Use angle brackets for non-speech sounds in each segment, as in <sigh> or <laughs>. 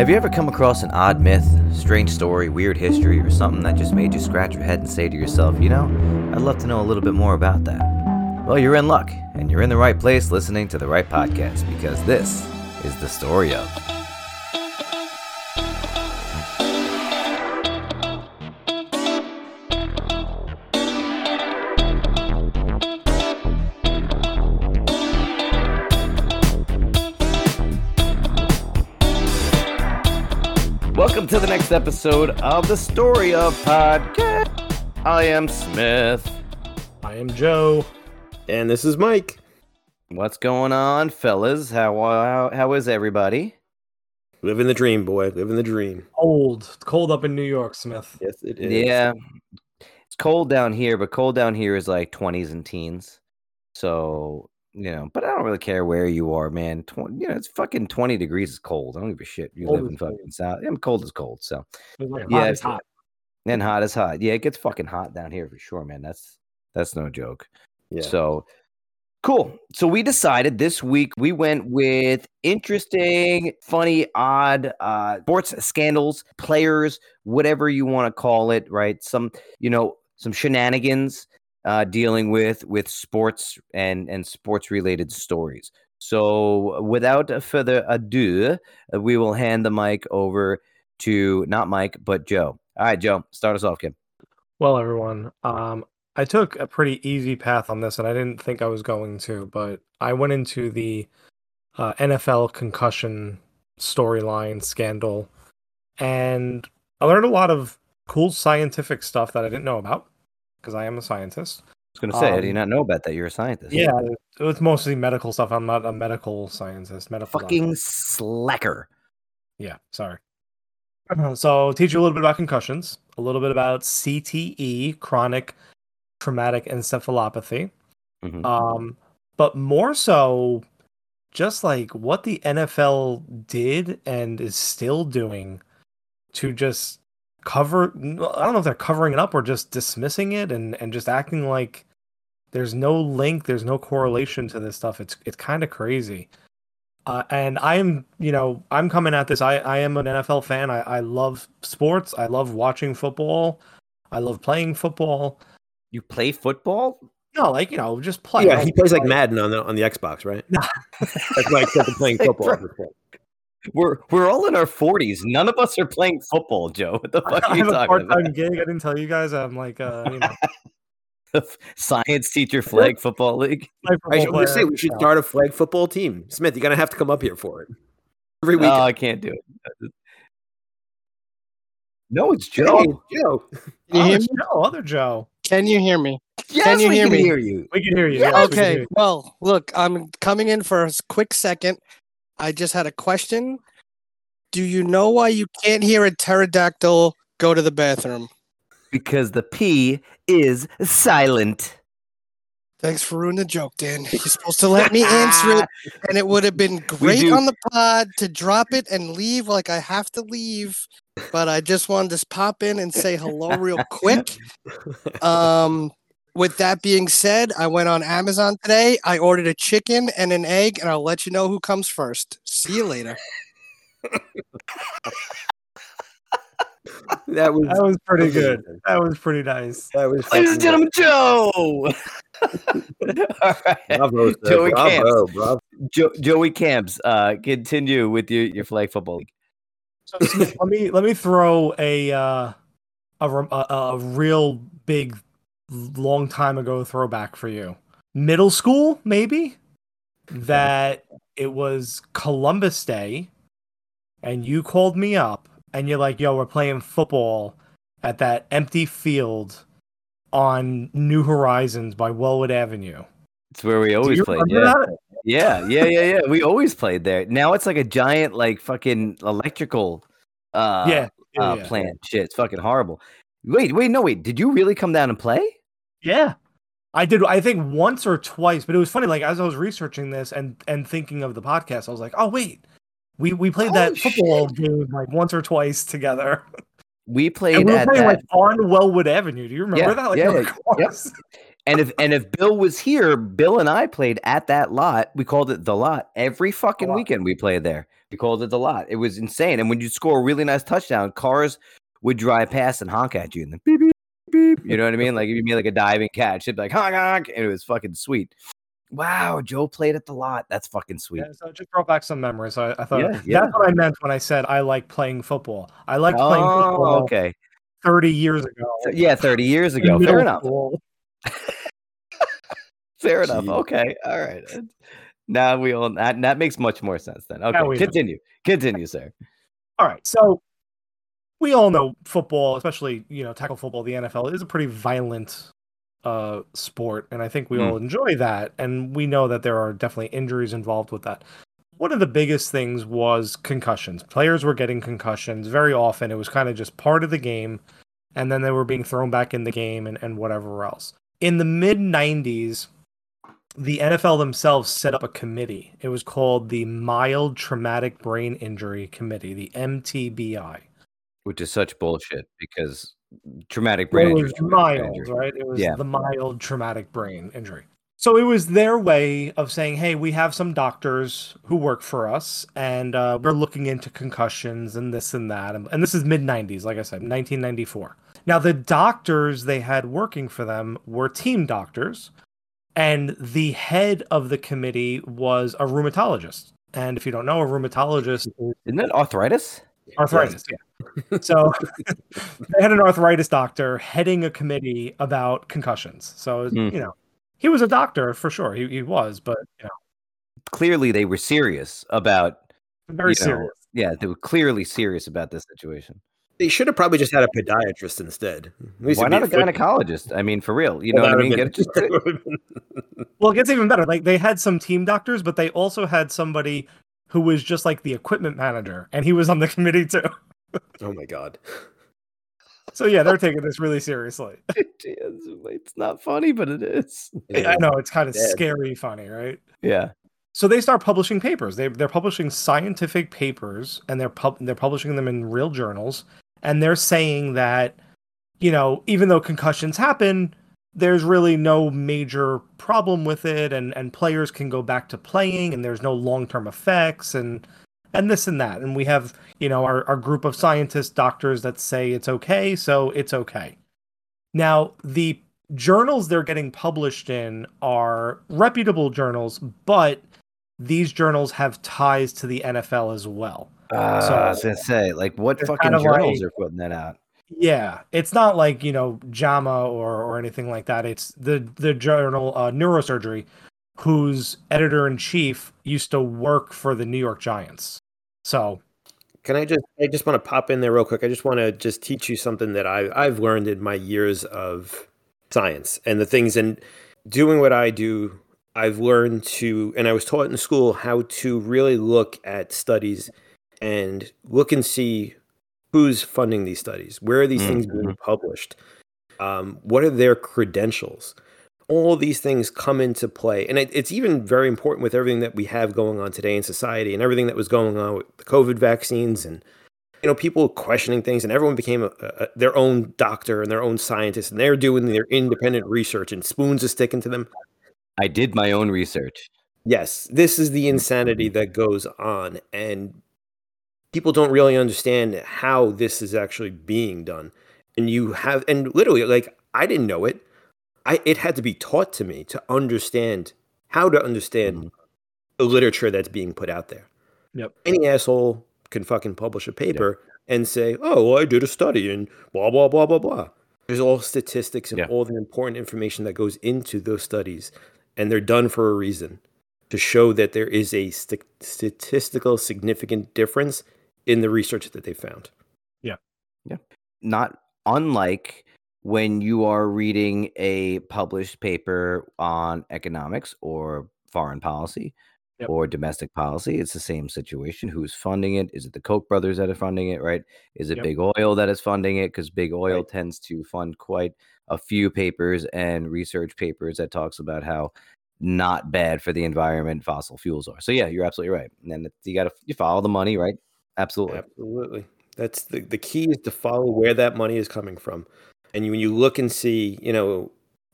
Have you ever come across an odd myth, strange story, weird history, or something that just made you scratch your head and say to yourself, you know, I'd love to know a little bit more about that? Well, you're in luck, and you're in the right place listening to the right podcast because this is the story of. To the next episode of the Story of Podcast. I am Smith. I am Joe. And this is Mike. What's going on, fellas? How how, how is everybody? Living the dream, boy. Living the dream. Cold. It's cold up in New York, Smith. Yes, it is. Yeah, it's cold down here, but cold down here is like twenties and teens. So you know, but I don't really care where you are, man. 20, you know, it's fucking twenty degrees is cold. I don't give a shit. You Cold live in cold. fucking south. Yeah, cold as cold. So like Yeah, hot it's- hot. and hot is hot. Yeah, it gets fucking hot down here for sure, man. That's that's no joke. Yeah. So cool. So we decided this week we went with interesting, funny, odd uh sports scandals, players, whatever you want to call it, right? Some, you know, some shenanigans uh dealing with with sports and and sports related stories. So without further ado, we will hand the mic over to not Mike, but Joe. All right, Joe, start us off, kid. Well, everyone, um, I took a pretty easy path on this, and I didn't think I was going to, but I went into the uh, NFL concussion storyline scandal, and I learned a lot of cool scientific stuff that I didn't know about because I am a scientist. I was gonna say, I did Um, not know about that. You're a scientist. Yeah, it's mostly medical stuff. I'm not a medical scientist. Medical. Fucking slacker. Yeah, sorry. <clears throat> So, teach you a little bit about concussions, a little bit about CTE, chronic traumatic encephalopathy, Mhm. um, but more so, just like what the NFL did and is still doing to just cover. I don't know if they're covering it up or just dismissing it and and just acting like there's no link, there's no correlation to this stuff. It's it's kind of crazy. Uh, and I'm, you know, I'm coming at this. I, I am an NFL fan. I, I love sports. I love watching football. I love playing football. You play football? No, like you know, just play. yeah, he plays like Like- Madden on the on the Xbox, right? No. <laughs> That's why I accepted playing <laughs> Like, football. Bro. We're we're all in our forties. None of us are playing football, Joe. What the fuck I are you have a talking part-time about? gig. I didn't tell you guys. I'm like, uh, you know, <laughs> Science teacher flag football league. play I should, football we say we should No. start a flag football team. Smith, you're gonna have to come up here for it every week. Oh, I can't do it. No, it's Joe. Joe. Can you Oh, hear me? Joe, other Joe. Can you hear me? Yes, you we hear can me? hear you. We can hear you. Yeah, yes, we okay. hear you. Well, look, I'm coming in for a quick second. I just had a question. Do you know why you can't hear a pterodactyl go to the bathroom? Because the P is silent. Thanks for ruining the joke, Dan. You're supposed to let me answer it, <laughs> and it would have been great on the pod to drop it and leave like I have to leave. But I just wanted to pop in and say hello real quick. <laughs> Um, with that being said, I went on Amazon today. I ordered a chicken and an egg, and I'll let you know who comes first. See you later. <laughs> That was That was pretty good. That was pretty nice. That was Ladies and gentlemen, Joe. <laughs> all right. good. Bravo. Joey bravo, bravo. Jo- Joey Camps, uh, continue with your, your flag football league. So let me let me throw a uh, a, a a real big, long time ago throwback for you. Middle school, maybe. That it was Columbus Day, and you called me up, and you're like, "Yo, we're playing football at that empty field on New Horizons by Wellwood Avenue." It's where we always played. Yeah. that? yeah, <laughs> yeah, yeah, yeah. We always played there. Now it's like a giant, like fucking electrical, uh, yeah, yeah, uh, yeah. plant. Shit, it's fucking horrible. Wait, wait, no, wait. Did you really come down and play? Yeah. I did I think once or twice, but it was funny like as I was researching this and and thinking of the podcast, I was like, "Oh wait. We we played that Oh, football game like once or twice together." We played And we were at playing that. like on Wellwood Avenue. Do you remember Yeah, that? Like yeah, of yeah, course. And if and if Bill was here, Bill and I played at that lot. We called it the lot every fucking lot. weekend. We played there. We called it the lot. It was insane. And when you score a really nice touchdown, cars would drive past and honk at you and then beep beep beep. You know what I mean? Like if you made like a diving catch, it'd be like honk honk, and it was fucking sweet. Wow, Joe played at the lot. That's fucking sweet. Yeah, so it just brought back some memories. I, I thought Yeah, yeah. that's what I meant when I said I like playing football. I playing Oh, football okay. 30 years ago. Yeah, 30 years ago. Fair enough. <laughs> Fair enough. Gee. Okay. All right. Now we all that, that makes much more sense then. Okay. we know. Continue. Continue, sir. All right. So we all know football, especially, you know, tackle football, the NFL is a pretty violent uh sport and I think we Mm. all enjoy that and we know that there are definitely injuries involved with that. One of the biggest things was concussions. Players were getting concussions very often. It was kind of just part of the game and then they were being thrown back in the game and, and whatever else. In the mid 90s, the NFL themselves set up a committee. It was called the Mild Traumatic Brain Injury Committee, the MTBI. Which is such bullshit because traumatic Well, brain it injury. was mild, injury. right? It was Yeah. the mild traumatic brain injury. So it was their way of saying, "Hey, we have some doctors who work for us, and uh, we're looking into concussions and this and that." And, and this is mid '90s, like I said, 1994. Now the doctors they had working for them were team doctors, and the head of the committee was a rheumatologist. And if you don't know, a rheumatologist is Isn't it arthritis? Arthritis. Yeah. So <laughs> they had an arthritis doctor heading a committee about concussions. So Hmm. you know, he was a doctor for sure. He, he was, but you know, Clearly they were serious about very you know, serious. yeah, they were clearly serious about this situation. They should have probably just had a podiatrist instead. At Why not a foot- gynecologist? I mean, for real. You Well, know what I mean? would've Get it just that would've been- Well, it gets even better. Like they had some team doctors, but they also had somebody who was just like the equipment manager, and he was on the <laughs> committee too. oh my god. So yeah, they're taking this really seriously. <laughs> it's not funny, but it is. I know it's kind of Dead. scary funny, right? Yeah. So they start publishing papers. They they're publishing scientific papers and they're pub- they're publishing them in real journals and they're saying that you know, even though concussions happen, there's really no major problem with it and and players can go back to playing and there's no long-term effects and and this and that. And we have, you know, our, our group of scientists, doctors that say it's okay, so it's okay. Now, the journals they're getting published in are reputable journals, but these journals have ties to the NFL as well. Uh, So- I was gonna say, like, what fucking kind of journals like- are putting that out? Yeah, it's not like you know JAMA or or anything like that. It's the the journal uh, Neurosurgery, whose editor in chief used to work for the New York Giants. So Can I just I just want to pop in there real quick. I just want to just teach you something that I I've learned in my years of science and the things and doing what I do, I've learned to and I was taught in school how to really look at studies and look and see who's funding these studies. Where are these things being published? Um, what are their credentials? All these things come into play. And it, it's even very important with everything that we have going on today in society and everything that was going on with the COVID vaccines and you know people questioning things and everyone became a, a, their own doctor and their own scientist and they're doing their independent research and spoons are sticking to them. I did my own research. Yes, this is the insanity that goes on, and people don't really understand how this is actually being done. And you have, and literally, like I didn't know it. I it had to be taught to me to understand how to understand Mhm. the literature that's being put out there. Yep. Any asshole can fucking publish a paper and say, "Oh, well, I did a study and blah blah blah blah blah." There's all statistics and Yeah. all the important information that goes into those studies, and they're done for a reason to show that there is a st- statistical significant difference in the research that they found. Yeah. Yeah. Not unlike when you are reading a published paper on economics or foreign policy Yep. or domestic policy. It's the same situation. Who's funding it? Is it the Koch brothers that are funding it, right? Is it Yep. big oil that is funding it? Because big oil Right. tends to fund quite a few papers and research papers that talks about how not bad for the environment fossil fuels are. So yeah, you're absolutely right. And then you got to you follow the money, right? Absolutely. Absolutely. That's the, the key is to follow where that money is coming from. And you, when you look and see, you know,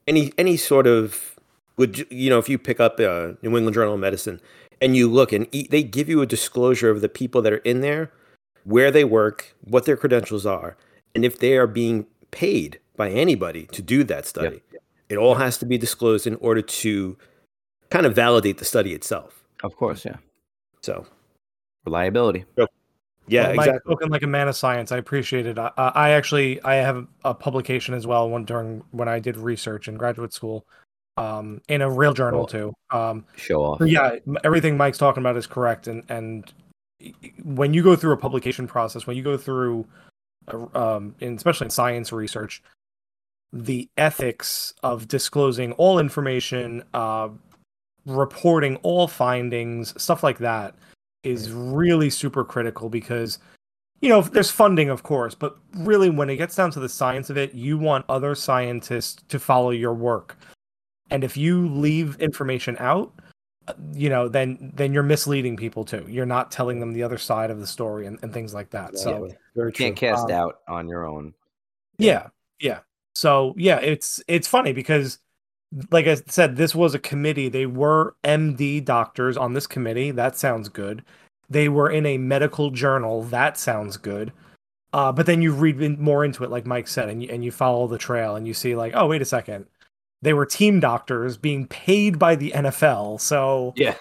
any any sort of would you know if you pick up uh, New England Journal of Medicine and you look and e- they give you a disclosure of the people that are in there, where they work, what their credentials are, and if they are being paid by anybody to do that study. It all has to be disclosed in order to kind of validate the study itself. Of course, yeah. So, Reliability. Yeah, Well, Mike, exactly. spoken like a man of science. I appreciate it. I, I actually I have a publication as well. One during when I did research in graduate school, um, in a real journal too. Um, Show off. Yeah, everything Mike's talking about is correct, and and when you go through a publication process, when you go through, um, in, especially in science research, the ethics of disclosing all information, uh, reporting all findings, stuff like that, is really super critical because. You know, there's funding, of course, but really, when it gets down to the science of it, you want other scientists to follow your work. And if you leave information out, you know then then you're misleading people too you're not telling them the other side of the story and, and things like that so Yeah, very true. Can't cast Um, doubt on your own. yeah yeah so yeah it's it's funny because like i said this was a committee. They were md doctors on this committee. That sounds good. They were in a medical journal. That sounds good. Uh, but then you read in, more into it like mike said and you, and you follow the trail and you see like oh wait a second. They were team doctors being paid by the nfl so Yeah.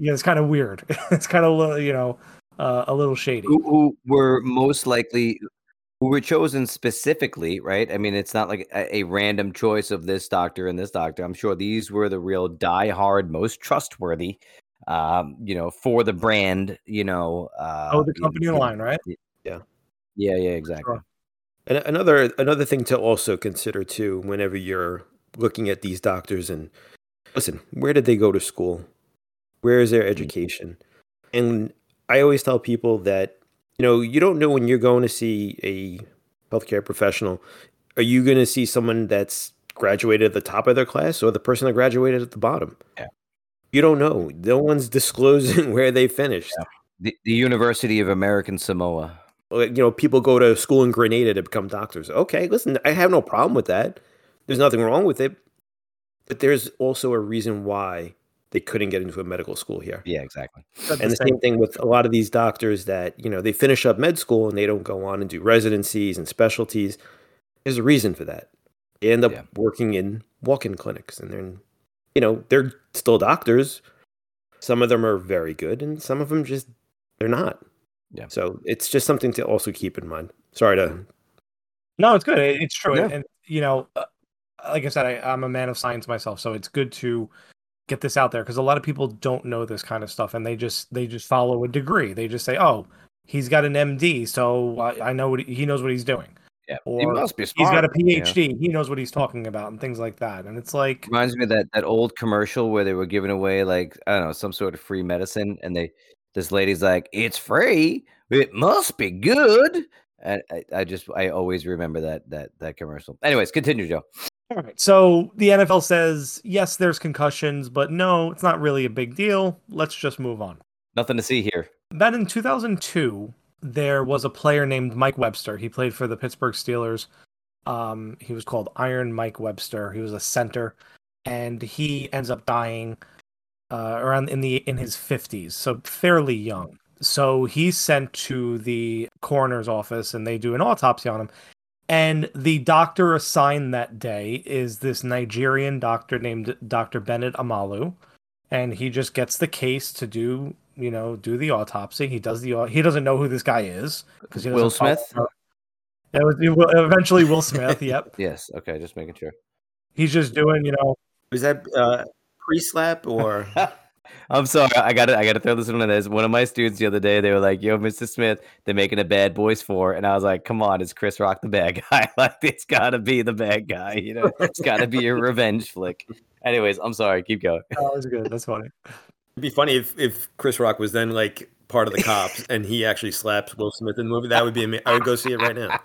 yeah, it's kind of weird. <laughs> It's kind of you know uh, a little shady. Who, who were most likely who were chosen specifically, right? I mean, it's not like a, a random choice of this doctor and this doctor. I'm sure these were the real die-hard, most trustworthy, um, you know, for the brand, you know. Uh, oh the company you know, line right Yeah. Yeah, yeah, exactly. Sure. And another another thing to also consider too, whenever you're looking at these doctors and listen, where did they go to school? Where is their education? And I always tell people that you know you don't know when you're going to see a healthcare professional. Are you going to see someone that's graduated at the top of their class or the person that graduated at the bottom? Yeah. You don't know. No one's <laughs> disclosing <laughs> where they finished. The, the University of American Samoa. you know, people go to school in Grenada to become doctors. Okay, listen, I have no problem with that. There's nothing wrong with it. But there's also a reason why they couldn't get into a medical school here. Yeah, exactly. Said And the same thing with a lot of these doctors that, you know, they finish up med school and they don't go on and do residencies and specialties. There's a reason for that. They end up Yeah. working in walk-in clinics and they're, you know, they're still doctors. Some of them are very good and some of them just they're not. Yeah. So it's just something to also keep in mind. Sorry to No, it's good. It's true. Yeah. And, you know, uh, like I said, I, I'm a man of science myself, so it's good to get this out there because a lot of people don't know this kind of stuff, and they just they just follow a degree. They just say, "Oh, he's got an MD, so I, I know what he, he knows what he's doing. Yeah, he must be smart. He's got a smart, you know? PhD. He knows what he's talking about, and things like that." And it's like, Reminds me of that that old commercial where they were giving away like I don't know some sort of free medicine, and they this lady's like, "It's free. It must be good." And I, I just I always remember that that that commercial. Anyways, continue, Joe. All right. So the NFL says, yes, there's concussions, but no, it's not really a big deal. Let's just move on. Nothing to see here. That in 2002, there was a player named Mike Webster. He played for the Pittsburgh Steelers. Um, he was called Iron Mike Webster. He was a center, and he ends up dying uh, around in the in his 50s, so fairly young. So he's sent to the coroner's office, and they do an autopsy on him. And the doctor assigned that day is this Nigerian doctor named Dr. Bennet Omalu and he just gets the case to do you know do the autopsy he does the, he doesn't know who this guy is because he Will Smith? it was, it will- eventually will smith yep <laughs> Yes. Okay, just making sure. he's just doing you know Is that uh, pre-slap or? <laughs> I'm sorry. I got to I got to throw this one in. There's one of my students the other day. They were like, "Yo, Mr. Smith, they're making a Bad Boys 4. and I was like, "Come on, is Chris Rock the bad <laughs> guy? like, it's got to be the bad guy. You know, it's got to be a revenge flick." Anyways, I'm sorry. Keep going. that was good that's funny It'd be funny if, if Chris Rock was then like part of the cops and he actually slaps Will Smith in the movie. That would be amazing. I would go see it right now.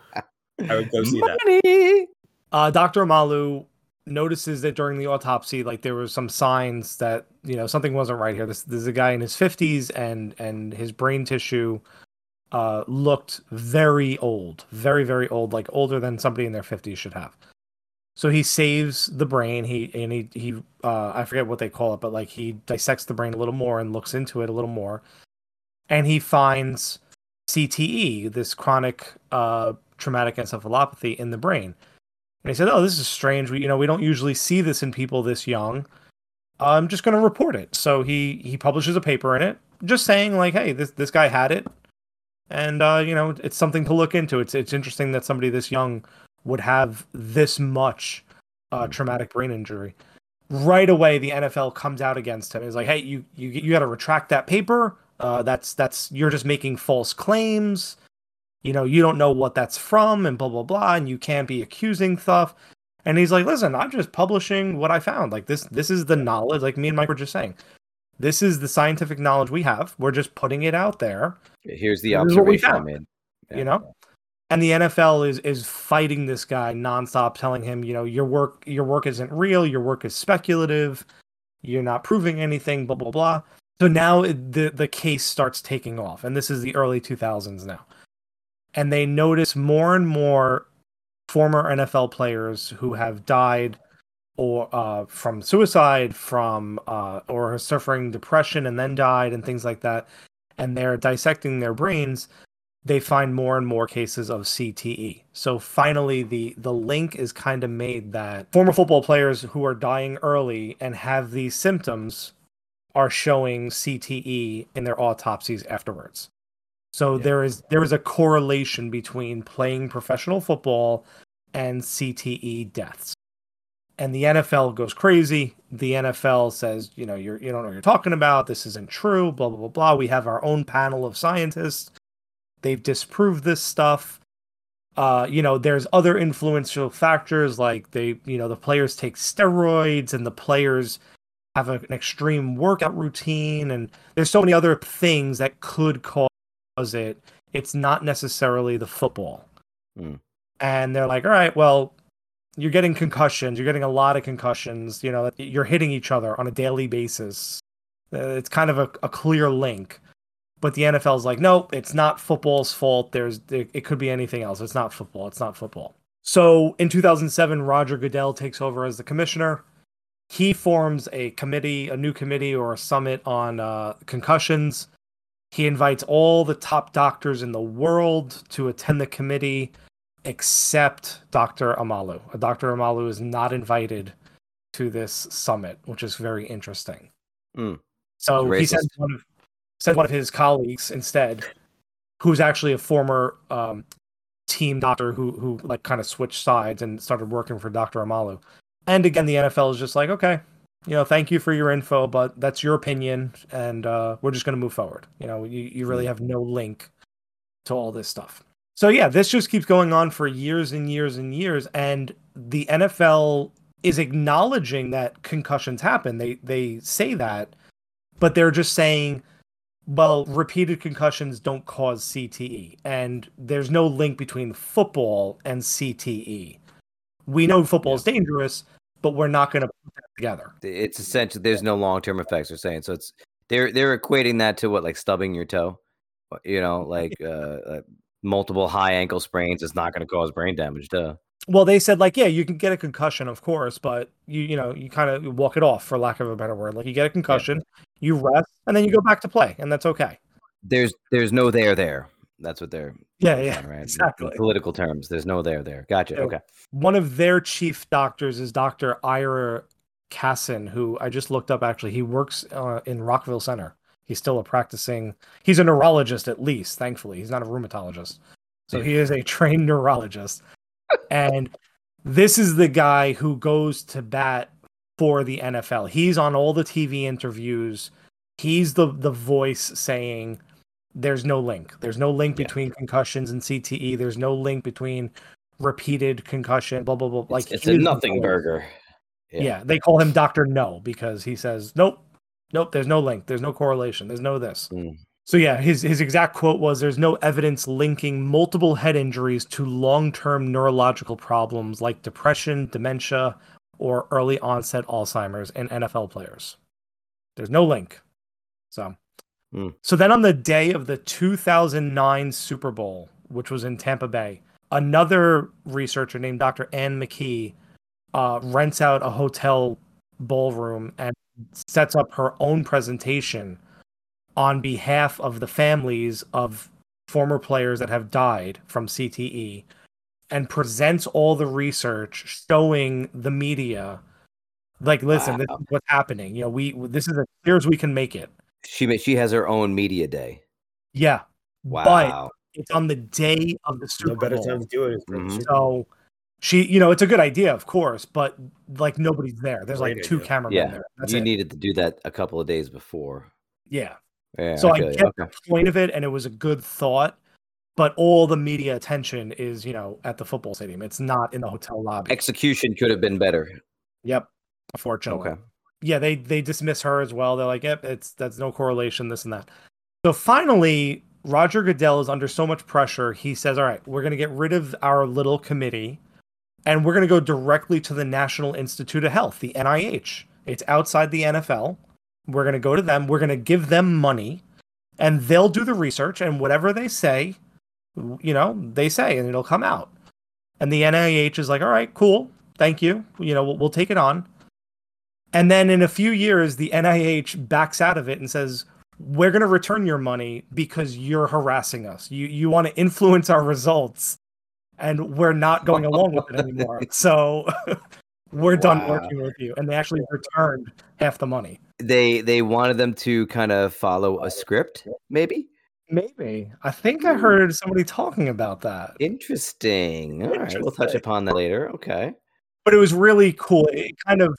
I would go see that. Money. uh dr omalu notices that during the autopsy like there were some signs that you know something wasn't right here this, this is a guy in his 50s and and his brain tissue uh looked very old very very old like older than somebody in their 50s should have So he saves the brain. He and he he uh, I forget what they call it, but like he dissects the brain a little more and looks into it a little more, and he finds CTE, this chronic uh, traumatic encephalopathy in the brain. And he said, "Oh, this is strange. We you know we don't usually see this in people this young. I'm just going to report it." So he he publishes a paper in it, just saying like, "Hey, this this guy had it, and uh, you know it's something to look into. It's it's interesting that somebody this young." would have this much uh, traumatic brain injury. Right away, the NFL comes out against him. He's like, "Hey, you you you got to retract that paper. Uh, that's that's you're just making false claims. You know, you don't know what that's from, and blah blah blah, and you can't be accusing stuff." And he's like, "Listen, I'm just publishing what I found. Like this this is the knowledge. Like me and Mike were just saying." This is the scientific knowledge we have. We're just putting it out there. Here's the observation I made. Yeah. You know, and the NFL is is fighting this guy nonstop, telling him, you know, your work your work isn't real, your work is speculative, you're not proving anything, blah blah blah. So now the the case starts taking off, and this is the early 2000s now, and they notice more and more former NFL players who have died or uh, from suicide, from uh, or suffering depression and then died, and things like that, and they're dissecting their brains they find more and more cases of CTE. So finally the the link is kind of made that former football players who are dying early and have these symptoms are showing CTE in their autopsies afterwards. So yeah. there is there is a correlation between playing professional football and CTE deaths. And the NFL goes crazy. The NFL says, you know, you're you don't know what you're talking about. This isn't true. Blah blah blah blah. We have our own panel of scientists They've disproved this stuff. Uh, you know, there's other influential factors like they, you know, the players take steroids and the players have an extreme workout routine, and there's so many other things that could cause it. It's not necessarily the football. Mm. And they're like, all right, well, you're getting concussions. You're getting a lot of concussions. You know, you're hitting each other on a daily basis. Uh, it's kind of a, a clear link. But the NFL is like, no, it's not football's fault. There's it could be anything else. It's not football. It's not football. So in 2007, Roger Goodell takes over as the commissioner. He forms a committee, a new committee or a summit on uh, concussions. He invites all the top doctors in the world to attend the committee, except Dr. Omalu. Dr. Omalu is not invited to this summit, which is very interesting. Mm. So he sends one of sent one of his colleagues instead, who's actually a former um, team doctor who who like kind of switched sides and started working for Dr. Omalu. And again, the NFL is just like, okay, you know, thank you for your info, but that's your opinion, and uh, we're just going to move forward. You know, you, you really have no link to all this stuff. So yeah, this just keeps going on for years and years and years, and the NFL is acknowledging that concussions happen. They they say that, but they're just saying well, repeated concussions don't cause CTE, and there's no link between football and CTE. We know football is dangerous, but we're not going to put that together. It's essentially there's no long term effects. They're saying so. It's they're they're equating that to what like stubbing your toe, you know, like uh, uh multiple high ankle sprains is not going to cause brain damage. Duh. Well, they said like, yeah, you can get a concussion, of course, but you you know you kind of walk it off for lack of a better word. Like you get a concussion, yeah. you rest, and then you go back to play, and that's okay. There's there's no there there. That's what they're yeah yeah saying, right exactly In political terms. There's no there there. Gotcha. okay. One of their chief doctors is Doctor Ira Casson, who I just looked up. Actually, he works uh, in Rockville Center. He's still a practicing. He's a neurologist at least. Thankfully, he's not a rheumatologist. So he is a <laughs> trained neurologist and this is the guy who goes to bat for the NFL. He's on all the TV interviews. He's the the voice saying there's no link. There's no link yeah. between concussions and CTE. There's no link between repeated concussion, blah blah blah. Like it's, it's a nothing burger. Yeah. yeah, they call him Doctor No because he says nope, nope. There's no link. There's no correlation. There's no this. Mm. So yeah, his his exact quote was there's no evidence linking multiple head injuries to long-term neurological problems like depression, dementia, or early onset Alzheimer's in NFL players. There's no link. So mm. So then on the day of the 2009 Super Bowl, which was in Tampa Bay, another researcher named Dr. Anne McKee uh, rents out a hotel ballroom and sets up her own presentation on behalf of the families of former players that have died from CTE and presents all the research showing the media like listen this is what's happening you know we this is as clear as we can make it She she has her own media day. yeah Wow. but it's on the day of the super No better bowl time to do it. is for the Mhm. So she you know it's a good idea of course but like nobody's there there's like two idea. cameramen Yeah, there that's you it needed to do that a couple of days before. yeah Yeah. So I feel you. get okay. the point of it, and it was a good thought. But all the media attention is, you know, at the football stadium. It's not in the hotel lobby. execution could have been better. yep. Unfortunately. Okay. Yeah, they they dismiss her as well. They're like, yep, it's that's no correlation, this and that. So finally, Roger Goodell is under so much pressure. He says, "All right, we're going to get rid of our little committee, and we're going to go directly to the National Institute of Health, the NIH. It's outside the NFL. We're going to go to them. We're going to give them money, and they'll do the research. And whatever they say, you know, they say, and it'll come out. And the NIH is like, all right, cool, thank you. You know, we'll, we'll take it on. And then in a few years, the NIH backs out of it and says, we're going to return your money because you're harassing us. You you want to influence our results, and we're not going <laughs> along with it anymore. So <laughs> we're done working with you. And they actually returned half the money. They they wanted them to kind of follow a script, maybe. Maybe. I think I hmm. heard somebody talking about that. Interesting. All right, we'll touch upon that later. Okay. But it was really cool. It kind of,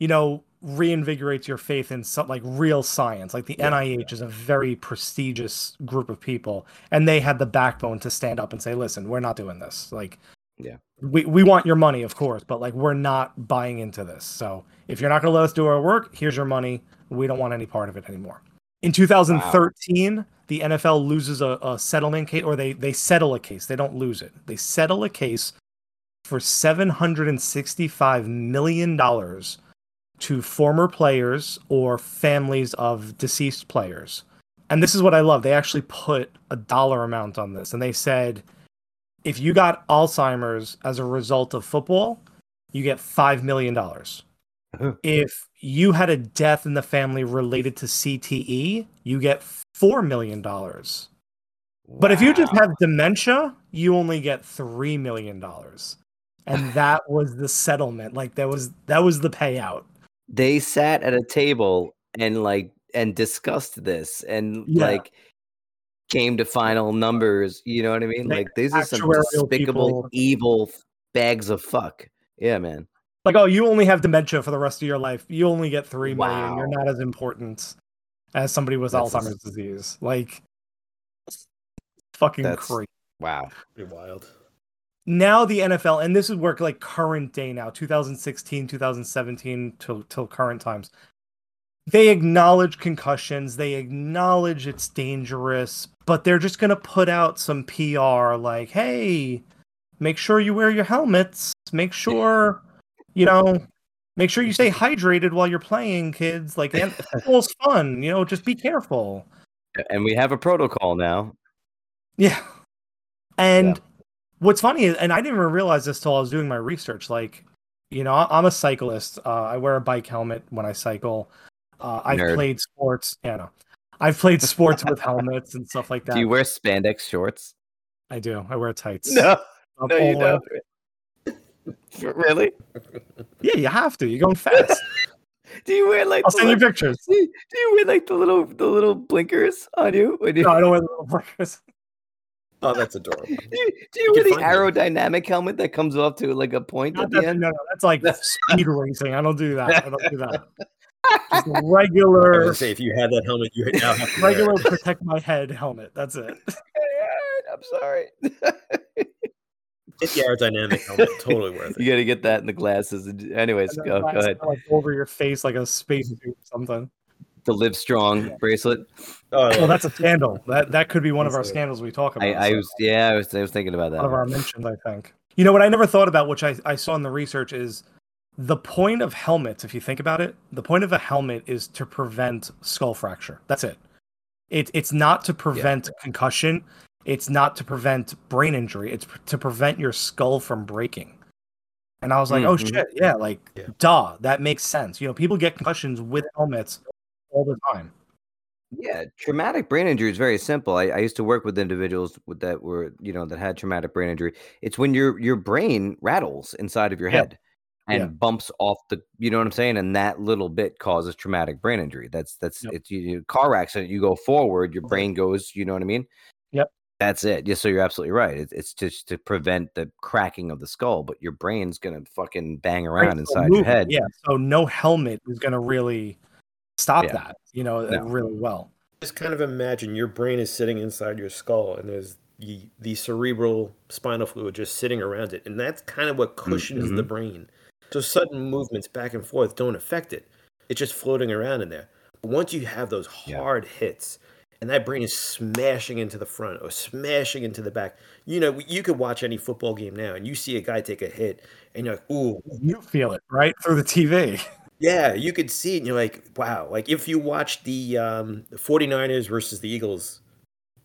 you know, reinvigorates your faith in some like real science. Like the Yeah. NIH is a very prestigious group of people, and they had the backbone to stand up and say, "Listen, we're not doing this. Like, Yeah. we we want your money, of course, but like we're not buying into this. So if you're not going to let us do our work, here's your money. We don't want any part of it anymore." In 2013, the NFL loses a, a settlement case, or they they settle a case. They don't lose it. They settle a case for $765 million to former players or families of deceased players. And this is what I love. They actually put a dollar amount on this. And they said, if you got Alzheimer's as a result of football, you get $5 million. Uh-huh. If you had a death in the family related to CTE, you get $4 million. But if you just have dementia, you only get three million dollars, and that was the settlement. Like that was that was the payout. They sat at a table and like and discussed this and Yeah. like came to final numbers. You know what I mean? They- Like these are some despicable, people- evil bags of fuck. Yeah, man. Like, oh, you only have dementia for the rest of your life. You only get three million. You're not as important as somebody with That's Alzheimer's disease. Like, fucking That's- crazy. Wow. Pretty wild. Now the NFL, and this is work like current day now, 2016, 2017 till till current times. They acknowledge concussions, they acknowledge it's dangerous, but they're just gonna put out some PR like, hey, make sure you wear your helmets, make sure, you know, make sure you stay hydrated while you're playing, kids. Like <laughs> football's fun, you know, just be careful. And we have a protocol now. Yeah. And what's funny is, and I didn't even realize this till I was doing my research. Like, you know, I'm a cyclist. Uh, I wear a bike helmet when I cycle. Uh, I've Nerd. played sports. Yeah, no. I've played sports with helmets and stuff like that. <laughs> Do you wear spandex shorts? I do. I wear tights. No, no, you the way up. don't. <laughs> really? Yeah, you have to. You're going fast. <laughs> Do you wear like I'll send you pictures. do you do you wear like the little the little blinkers on you? You No, I don't wear the little blinkers. Oh, that's adorable. <laughs> do you, do you You wear the find them. aerodynamic helmet that comes off to like a point Not at the end? no, no, that's like <laughs> speed racing. I don't do that. I don't do that. <laughs> Just a I was regular, gonna say if you had that helmet, you now have to regular it. protect my head helmet. That's it. I'm sorry. Get the aerodynamic helmet. Totally worth it. you got to get that in the glasses. Anyways, And then go, go ahead. Like over your face, like a space suit or something. The Live Strong bracelet. Oh, I Well, that's a scandal. That that could be one of our scandals we talk about. I, I so was yeah, I was I was thinking about that. one of our mentions, I think. You know what I never thought about, which I, I saw in the research, is the point of helmets. If you think about it, the point of a helmet is to prevent skull fracture. That's it. It it's not to prevent concussion. It's not to prevent brain injury. It's to prevent your skull from breaking. And I was like, oh Mhm. shit, yeah, like Yeah. duh, that makes sense. You know, people get concussions with helmets all the time. Yeah, traumatic brain injury is very simple. I, I used to work with individuals with that were, you know, that had traumatic brain injury. It's when your your brain rattles inside of your Yeah. head and Yeah. bumps off the, you know what I'm saying, and that little bit causes traumatic brain injury. That's that's Yep. it's you, car accident. You go forward, your brain goes. You know what I mean? Yep. That's it. Yeah. So you're absolutely right. It's it's just to prevent the cracking of the skull, but your brain's gonna fucking bang Right, around so inside your head. Yeah, so no helmet is gonna really stop Yeah. that, you know, No. really well. Just kind of imagine your brain is sitting inside your skull, and there's the, the cerebral spinal fluid just sitting around it, and that's kind of what mm, cushions the mm-hmm. brain. So sudden movements back and forth don't affect it; it's just floating around in there. But once you have those Yeah. hard hits, and that brain is smashing into the front or smashing into the back, you know, you could watch any football game now, and you see a guy take a hit, and you're like, "Ooh, You feel it right through the TV. <laughs> yeah, you could see it and you're like, wow. Like if you watch the um, the 49ers versus the Eagles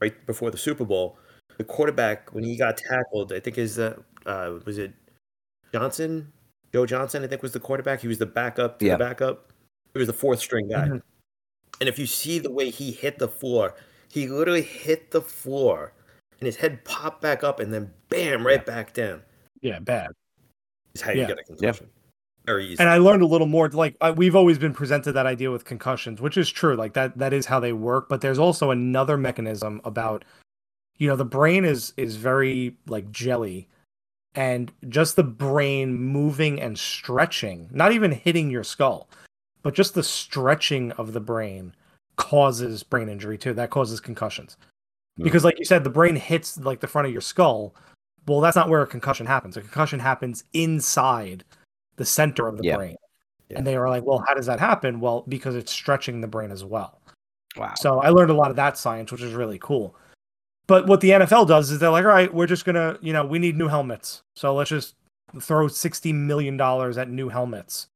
right before the Super Bowl, the quarterback when he got tackled, I think is uh, uh was it Johnson? Joe Johnson, I think was the quarterback. He was the backup to Yeah. the backup. He was the fourth string guy. Mhm. And if you see the way he hit the floor, he literally hit the floor and his head popped back up and then bam, right back down. Yeah, bad. Is how you Yeah. get a concussion. Very easy. And I learned a little more. Like uh, we've always been presented that idea with concussions, which is true. Like that that is how they work. But there's also another mechanism about, you know, the brain is is very like jelly, and just the brain moving and stretching, not even hitting your skull, but just the stretching of the brain causes brain injury too. That causes concussions. Hmm. Because like you said, the brain hits like the front of your skull. Well, that's not where a concussion happens. A concussion happens inside the center of the Yeah. brain. Yeah. And they were like, well, how does that happen? Well, because it's stretching the brain as well. Wow. So I learned a lot of that science, which is really cool. But what the NFL does is they're like, all right, we're just gonna, you know, we need new helmets. So let's just throw sixty million dollars at new helmets.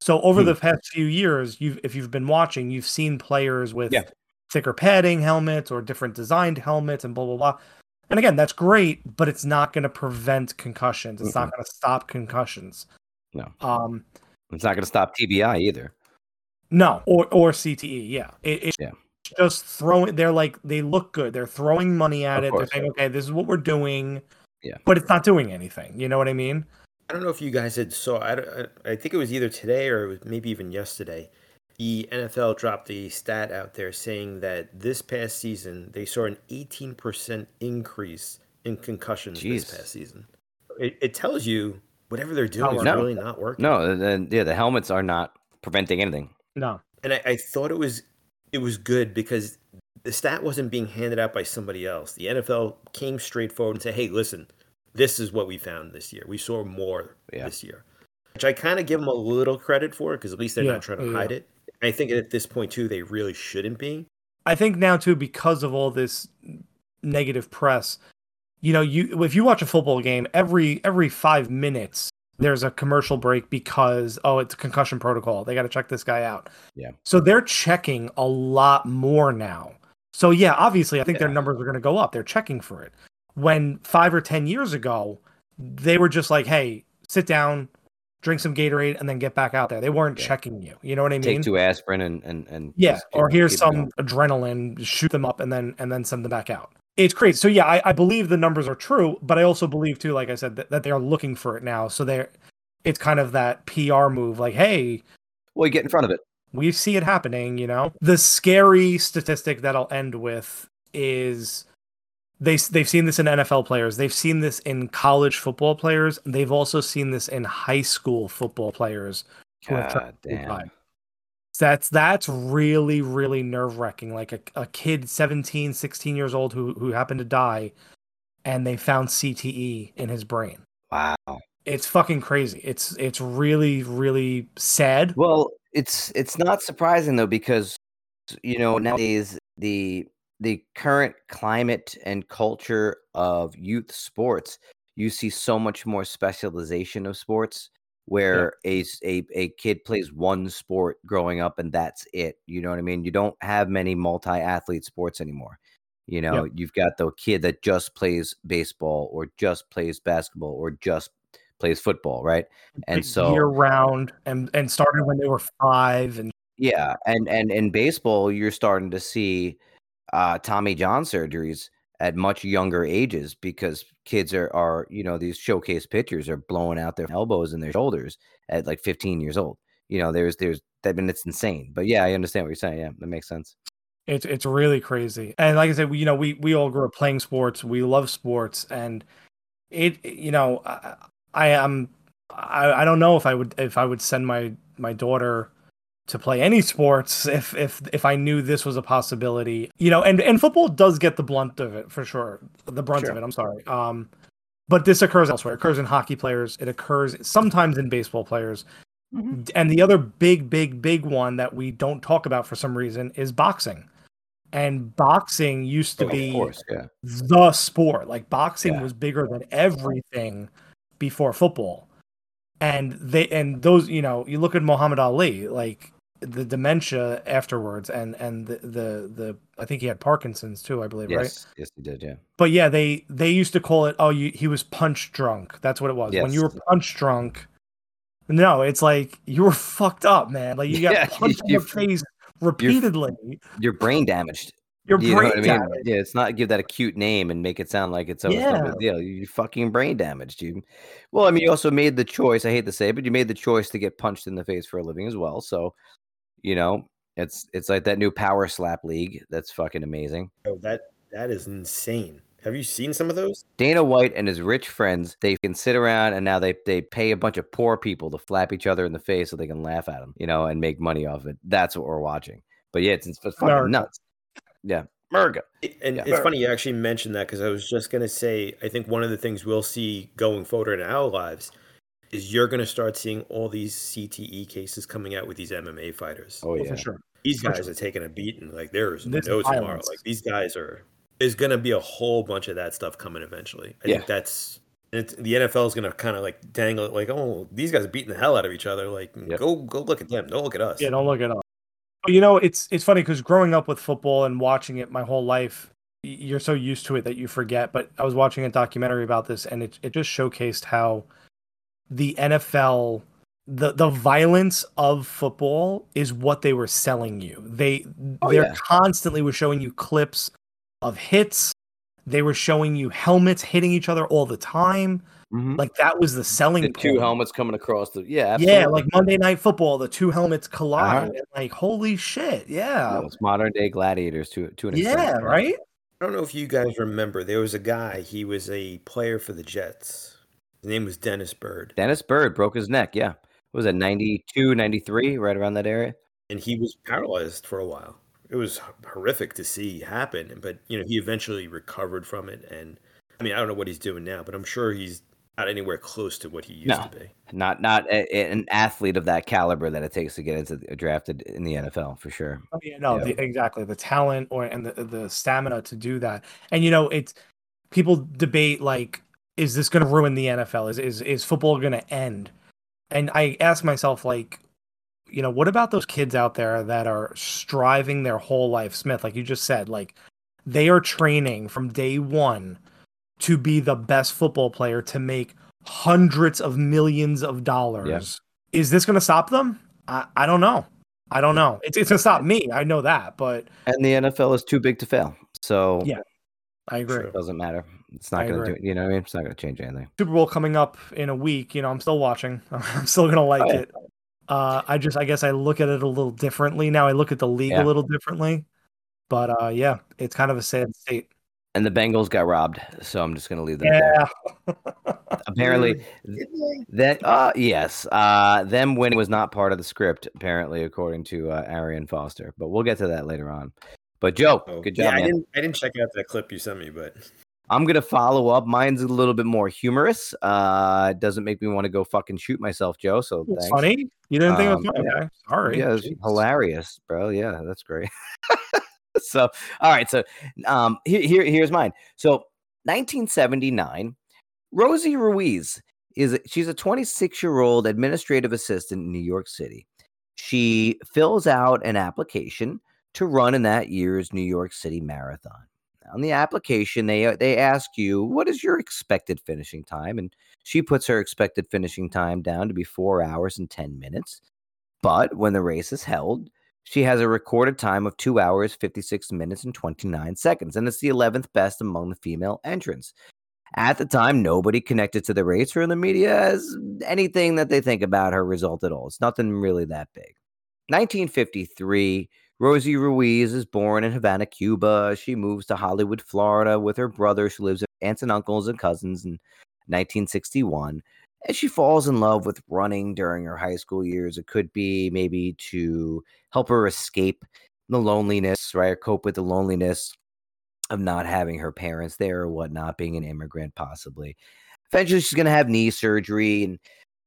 So over Hmm. the past few years, you've if you've been watching, you've seen players with Yeah. thicker padding helmets or different designed helmets and blah blah blah. And again, that's great, but it's not going to prevent concussions. It's not going to stop concussions. No. Um, It's not going to stop TBI either. no, or or CTE. Yeah, it, it's Yeah. just throwing. They're like they look good. They're throwing money at Of it. course. They're saying, okay, this is what we're doing. Yeah. but it's not doing anything. You know what I mean? I don't know if you guys had saw. I, I I think it was either today or it was maybe even yesterday. The NFL dropped the stat out there saying that this past season they saw an 18% increase in concussions Jeez. this past season. It, it tells you whatever they're doing is working. really not working. No, then yeah, the helmets are not preventing anything. No. and I, I thought it was it was good because the stat wasn't being handed out by somebody else. The NFL came straight forward and said, "Hey, listen, this is what we found this year. We saw more Yeah. this year," which I kind of give them a little credit for because at least they're Yeah, not trying to yeah, hide yeah. it. I think at this point too, they really shouldn't be. I think now too because of all this negative press. You know, you if you watch a football game every every five minutes, there's a commercial break because oh, it's a concussion protocol. They got to check this guy out. Yeah. So they're checking a lot more now. So yeah, obviously, I think their numbers are going to go up. They're checking for it. When five or ten years ago, they were just like, "Hey, sit down, drink some Gatorade, and then get back out there." They weren't Yeah. checking you. You know what I mean? Take two aspirin and and and Yeah, or here's some adrenaline, shoot them up, and then and then send them back out. It's crazy. So yeah, I, I believe the numbers are true, but I also believe too, like I said, that, that they're looking for it now. So they're it's kind of that PR move, like, hey, Well, you get in front of it. we see it happening, you know. The scary statistic that I'll end with is they they've seen this in NFL players, they've seen this in college football players, they've also seen this in high school football players who have tried God damn. Die. That's that's really really nerve wracking. Like a, a kid 17, 16 years old who who happened to die, and they found CTE in his brain. Wow. It's fucking crazy. It's it's really really sad. Well, it's it's not surprising though because you know nowadays the the current climate and culture of youth sports, you see so much more specialization of sports where a a a kid plays one sport growing up and that's it. You know what I mean? You don't have many multi-athlete sports anymore. You know, you've got the kid that just plays baseball or just plays basketball or just plays football, right? And so year round and and started when they were five and Yeah, and and in baseball, you're starting to see uh, Tommy John surgeries at much younger ages because kids are are you know these showcase pitchers are blowing out their elbows and their shoulders at like 15 years old. You know, there's there's I mean it's insane, but yeah, I understand what you're saying. Yeah, that makes sense. It's it's really crazy. And like I said, we, you know, we we all grew up playing sports. We love sports, and it you know, I, I am I, I don't know if I would if I would send my my daughter to play any sports if if if I knew this was a possibility. You know, and and football does get the blunt of it for sure. The brunt Sure. of it. I'm sorry. Um, but this occurs elsewhere. It occurs in hockey players. It occurs sometimes in baseball players. And the other big, big, big one that we don't talk about for some reason is boxing. And boxing used to Oh, be course, yeah. the sport. Like boxing Yeah. was bigger than everything before football. And they and those, you know, you look at Muhammad Ali, like the dementia afterwards and and the the, the I think he had Parkinson's too, I believe, right? Yes, yes, he did. Yeah, But yeah, they they used to call it oh you, he was punch drunk. That's what it was. When you were punch drunk. No, it's like you were fucked up, man. Like you got <laughs> Yeah, punched in the face repeatedly. you're brain damaged. Your You brain I mean? damage. Yeah, it's not give that a cute name and make it sound like it's no Yeah. big deal. You fucking brain damaged. You, well, I mean, you also made the choice. I hate to say, it, but you made the choice to get punched in the face for a living as well. So, you know, it's it's like that new power slap league. That's fucking amazing. Oh, that that is insane. Have you seen some of those? Dana White and his rich friends, they can sit around and now they they pay a bunch of poor people to flap each other in the face so they can laugh at them, you know, and make money off it. That's what we're watching. But yeah, it's, it's fucking America. nuts. Yeah, America. And Yeah. it's funny you actually mentioned that because I was just going to say, I think one of the things we'll see going forward in our lives is you're going to start seeing all these CTE cases coming out with these MMA fighters. Oh Oh, yeah, for sure. These for guys sure. are taking a beating. Like there's This no tomorrow. Like these guys are. There's going to be a whole bunch of that stuff coming eventually. I Yeah. think that's. It's, the NFL is going to kind of like dangle it, like, oh, these guys are beating the hell out of each other. Like, Yep. go go look at them. Don't look at us. Yeah, don't look it up. But you know, it's it's funny because growing up with football and watching it my whole life, you're so used to it that you forget. But I was watching a documentary about this, and it it just showcased how the NFL, the the violence of football is what they were selling you. They Oh, they're yeah. constantly were showing you clips of hits. They were showing you helmets hitting each other all the time. Mhm. Like that was the selling the two helmets coming across the yeah, Yeah, like Monday Night Football, the two helmets collide. Uh-huh. and like, holy shit, yeah, No, it's modern day gladiators to to an extent. yeah, right. I don't know if you guys remember. There was a guy. He was a player for the Jets. His name was Dennis Byrd. Dennis Byrd broke his neck. Yeah, what was it 92, 93, right around that area? and he was paralyzed for a while. It was horrific to see happen, but you know he eventually recovered from it. And I mean, I don't know what he's doing now, but I'm sure he's not anywhere close to what he used No. to be. Not not a, a- an athlete of that caliber that it takes to get into the, drafted in the NFL for sure. Oh, yeah, no, Yeah. The, exactly the talent or and the the stamina to do that. And you know, it's people debate like, is this going to ruin the NFL? Is is is football going to end? And I ask myself like, you know, what about those kids out there that are striving their whole life, Smith? Like you just said, like they are training from day one to be the best football player to make hundreds of millions of dollars. Is this going to stop them? I, I don't know. I don't know. It's it's going to stop me. I know that, but And the NFL is too big to fail, so Yeah. I agree. it doesn't matter. It's not going to do. agree. You know, what I mean, it's not going to change anything. Super Bowl coming up in a week. You know, I'm still watching. <laughs> I'm still going to like Oh, yeah. it. Uh, I just, I guess, I look at it a little differently now. I look at the league Yeah. a little differently. But uh, yeah, it's kind of a sad state. And the Bengals got robbed, so I'm just going to leave that there. Yeah. <laughs> Apparently, that uh yes, uh them winning was not part of the script. Apparently, according to uh, Arian Foster. But we'll get to that later on. But Joe, Oh, good yeah, job, I man. didn't. I didn't check out that clip you sent me, but I'm gonna follow up. Mine's a little bit more humorous. Uh, it doesn't make me want to go fucking shoot myself, Joe. So It's thanks. funny. You didn't think it was Um, funny? Okay. Sorry. Yeah, it's Jeez. hilarious, bro. Yeah, that's great. <laughs> so, all right. So, um, here, here, here's mine. So, 1979, Rosie Ruiz is a- she's a 26 year old administrative assistant in New York City. She fills out an application to run in that year's New York City Marathon. On the application, they uh, they ask you what is your expected finishing time, and she puts her expected finishing time down to be four hours and ten minutes. But when the race is held, she has a recorded time of two hours, 56 minutes, and 29 seconds, and it's the 11th best among the female entrants. At the time, nobody connected to the race or in the media has anything that they think about her result at all. It's nothing really that big. 1953, Rosie Ruiz is born in Havana, Cuba. She moves to Hollywood, Florida with her brother. She lives with aunts and uncles and cousins in 1961. And she falls in love with running during her high school years. It could be maybe to help her escape the loneliness, right? Or cope with the loneliness of not having her parents there or whatnot, being an immigrant, possibly. Eventually, she's going to have knee surgery, and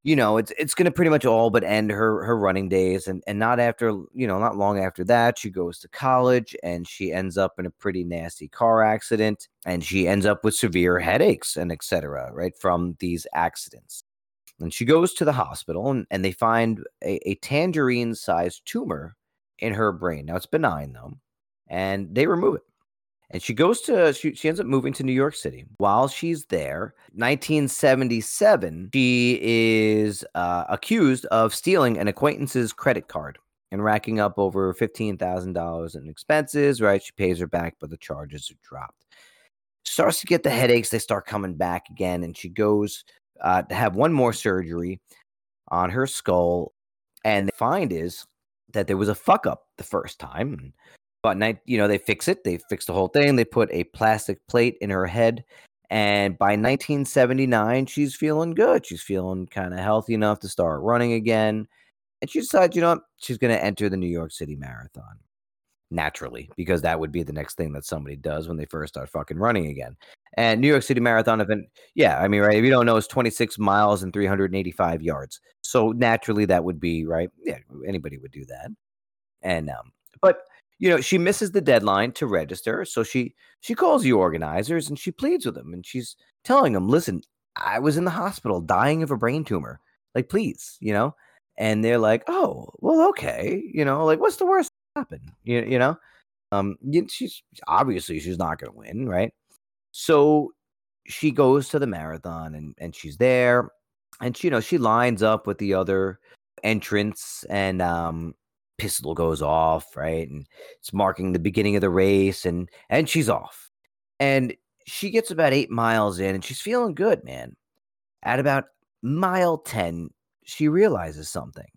you know, it's it's going to pretty much all but end her her running days. And and not after you know, not long after that, she goes to college and she ends up in a pretty nasty car accident, and she ends up with severe headaches and etc. Right from these accidents. And she goes to the hospital, and, and they find a, a tangerine-sized tumor in her brain. Now it's benign though, and they remove it and she goes to she, she ends up moving to new york city. While she's there 1977 she is uh, accused of stealing an acquaintance's credit card and racking up over $15000 in expenses right? She pays her back but the charges are dropped. Starts to get the headaches. They start coming back again and she goes uh, to have one more surgery on her skull. And the find is that there was a fuck up the first time but night, you know, they fix it. They fix the whole thing. They put a plastic plate in her head. And by 1979, she's feeling good. She's feeling kind of healthy enough to start running again. And she decides, you know, what? she's going to enter the New York City Marathon naturally, because that would be the next thing that somebody does when they first start fucking running again. And New York City Marathon event, yeah, I mean, right? If you don't know, it's 26 miles and 385 yards. So naturally, that would be right. Yeah, anybody would do that. And um, but you know she misses the deadline to register so she she calls the organizers and she pleads with them and she's telling them listen i was in the hospital dying of a brain tumor. Like please you know? And they're like oh well okay you know like what's the worst happen you, you know? Um she's obviously she's not going to win right? So she goes to the marathon and and she's there and she, you know she lines up with the other entrants and um pistol goes off, right? And it's marking the beginning of the race, and and she's off. And she gets about eight miles in, and she's feeling good, man. At about mile 10, she realizes something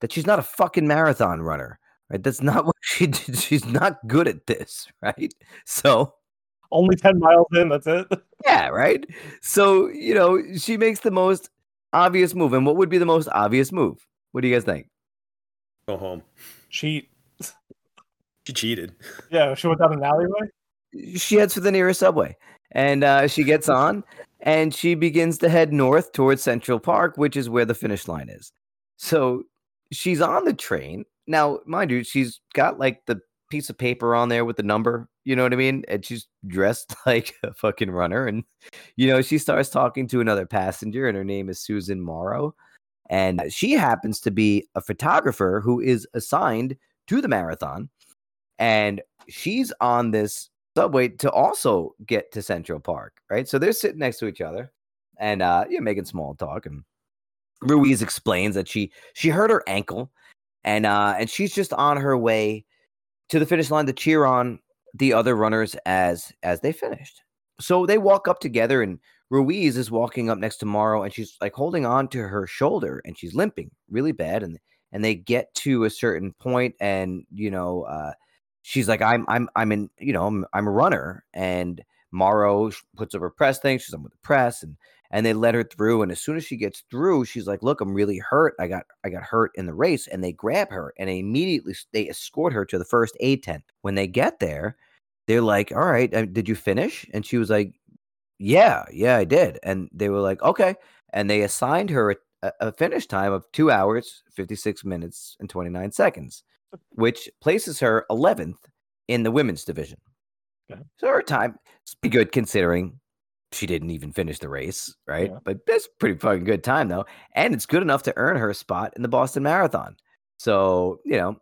that she's not a fucking marathon runner, right? That's not <laughs> what she did. She's not good at this, <laughs> right? So only 10 miles in, that's it. <laughs> Yeah, right. So, you know, she makes the most obvious move. And what would be the most obvious move? What do you guys think? Go home. Cheat. She cheated. Yeah, she went down an alleyway. She heads for the nearest subway, and uh, she gets on, and she begins to head north towards Central Park, which is where the finish line is. So she's on the train now. Mind you, she's got like the piece of paper on there with the number. You know what I mean? And she's dressed <laughs> like a fucking runner, and you know she starts talking to another passenger, and her name is Susan Morrow and she happens to be a photographer who is assigned to the marathon. And she's on this subway to also get to Central Park, right? So they're sitting next to each other and uh you know, making small talk. And Ruiz explains that she she hurt her ankle and uh and she's just on her way to the finish line to cheer on the other runners as as they finished. So they walk up together and Ruiz is walking up next to Morrow and she's like holding on to her shoulder and she's limping really bad. And and they get to a certain point and you know, uh, she's like, I'm I'm I'm in, you know, I'm I'm a runner. And Morrow puts her press thing, she's on with the press and and they let her through. And as soon as she gets through, she's like, Look, I'm really hurt. I got I got hurt in the race. And they grab her and they immediately they escort her to the first aid tent. When they get there, they're like, All right, uh, did you finish? And she was like, yeah, yeah, I did. And they were like, okay. And they assigned her a, a finish time of two hours, 56 minutes, and 29 seconds, which places her 11th in the women's division. Okay. So her time is pretty good considering she didn't even finish the race, right? Yeah. But that's pretty fucking good time though. And it's good enough to earn her a spot in the Boston Marathon. So, you know,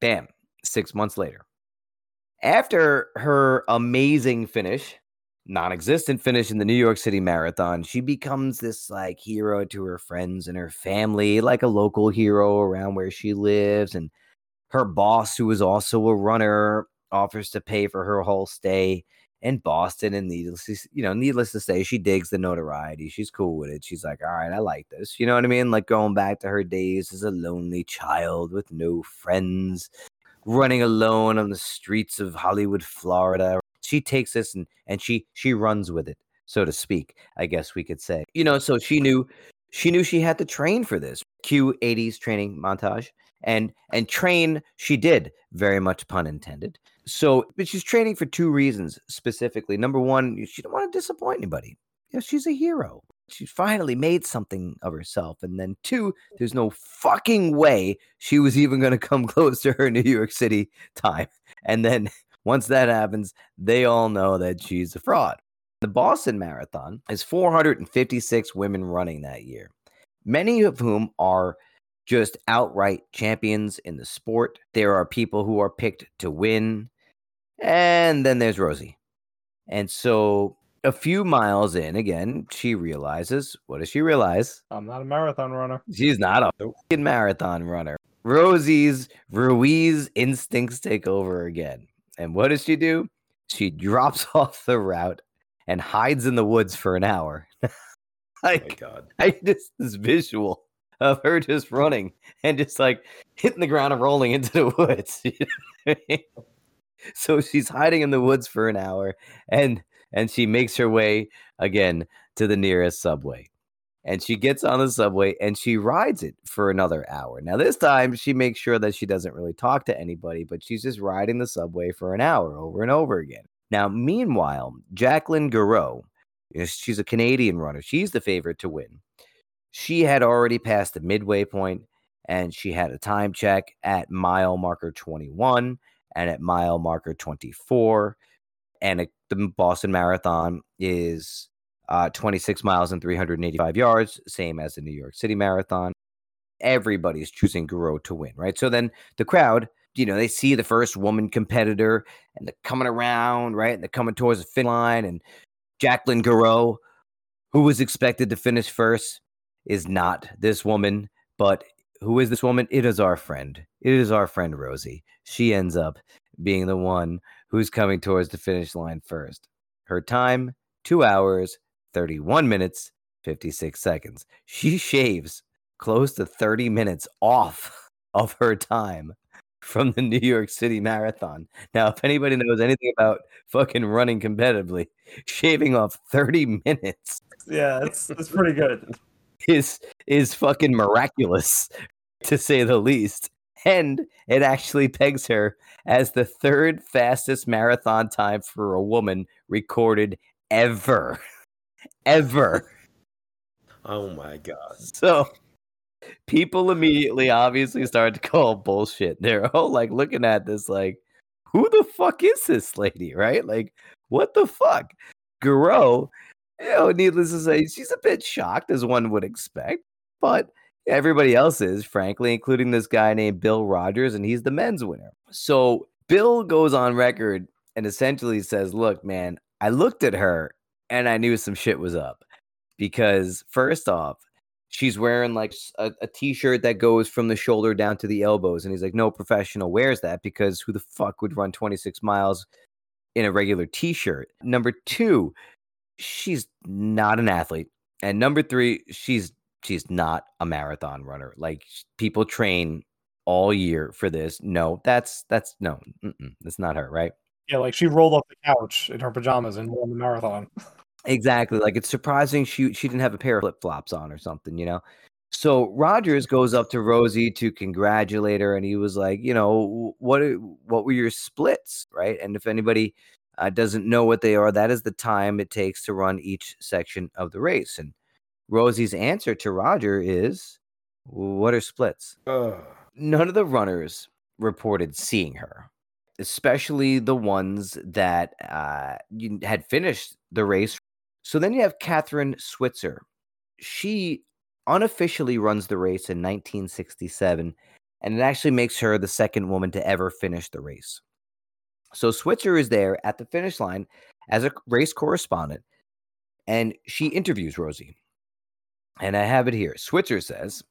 bam, six months later. After her amazing finish, non-existent finish in the New York City Marathon, she becomes this like hero to her friends and her family, like a local hero around where she lives. And her boss, who is also a runner, offers to pay for her whole stay in Boston. And needless, you know, needless to say, she digs the notoriety. She's cool with it. She's like, all right, I like this. You know what I mean? Like going back to her days as a lonely child with no friends, running alone on the streets of Hollywood, Florida. She takes this and and she she runs with it, so to speak. I guess we could say. You know, so she knew she knew she had to train for this. Q 80s training montage and and train she did very much pun intended so but she's training for two reasons specifically number one she don't want to disappoint anybody you know, she's a hero she finally made something of herself and then two there's no fucking way she was even going to come <laughs> close to her new york city time and then once that happens they all know that she's a fraud the boston marathon is 456 women running that year many of whom are just outright champions in the sport. There are people who are picked to win. And then there's Rosie. And so a few miles in, again, she realizes what does she realize? I'm not a marathon runner. She's not a fucking marathon runner. Rosie's Ruiz instincts take over again. And what does she do? She <laughs> drops off the route and hides in the woods for an hour. like, <laughs> oh my God. I just this visual of her just running and just like hitting the ground and rolling into the <laughs> woods. you know I mean? So she's hiding in the woods for an hour and and she makes her way again to the nearest subway. And she gets on the subway and she rides it for another hour. Now, this time she makes sure that she doesn't really talk to anybody, but she's just riding the subway for an hour over and over again. Now, meanwhile, Jacqueline know, she's a Canadian runner. She's the favorite to win she had already passed the midway point and she had a time check at mile marker 21 and at mile marker 24 and it, the boston marathon is uh, 26 miles and 385 yards same as the new york city marathon everybody's choosing Gareau to win right so then the crowd you know they see the first woman competitor and they're coming around right and they're coming towards the finish line and jacqueline Gareau, who was expected to finish first is not this woman, but who is this woman? It is our friend. It is our friend Rosie. She ends up being the one who's coming towards the finish line first. Her time, two hours, 31 minutes, 56 seconds. She shaves close to 30 minutes off of her time from the New York City Marathon. Now, if anybody knows anything about fucking running competitively, shaving off 30 minutes. Yeah, it's it's pretty good is is fucking miraculous to say the least. And it actually pegs her as the third fastest marathon time for a woman recorded ever. <laughs> ever. <laughs> Oh my god. So people immediately obviously started to call bullshit. They're all like looking at this like, who the fuck is this lady? Right? Like, what the fuck? Gareau you know, needless to say, she's a bit shocked, as one would expect. But everybody else is, frankly, including this guy named Bill Rodgers, and he's the men's winner. So Bill goes on record and essentially says, Look, man, I looked at her and I knew some shit was up. Because, first off, she's wearing like a a t-shirt that goes from the shoulder down to the elbows and he's like no professional wears that because who the fuck would run 26 miles in a regular t-shirt number two she's not an athlete. And number three, she's she's not a marathon runner. Like people train all year for this. No, that's that's no, that's not her, right? Yeah, like she rolled off the couch in her pajamas and won the marathon. Exactly. Like it's surprising she she didn't have a pair of flip flops on or something, you know. So Rodgers goes up to Rosie to congratulate her, and he was like, you know, what what were your splits, right? And if anybody uh, doesn't know what they are, that is the time it takes to run each section of the race. And Rosie's answer to Roger is, What are splits? Ugh. None of the runners reported seeing her, especially the ones that uh, had finished the race. So then you have Kathrine Switzer. She unofficially runs the race in 1967, and it actually makes her the second woman to ever finish the race. So Switzer is there at the finish line as a race correspondent, and she interviews Rosie. And I have it here. Switzer says,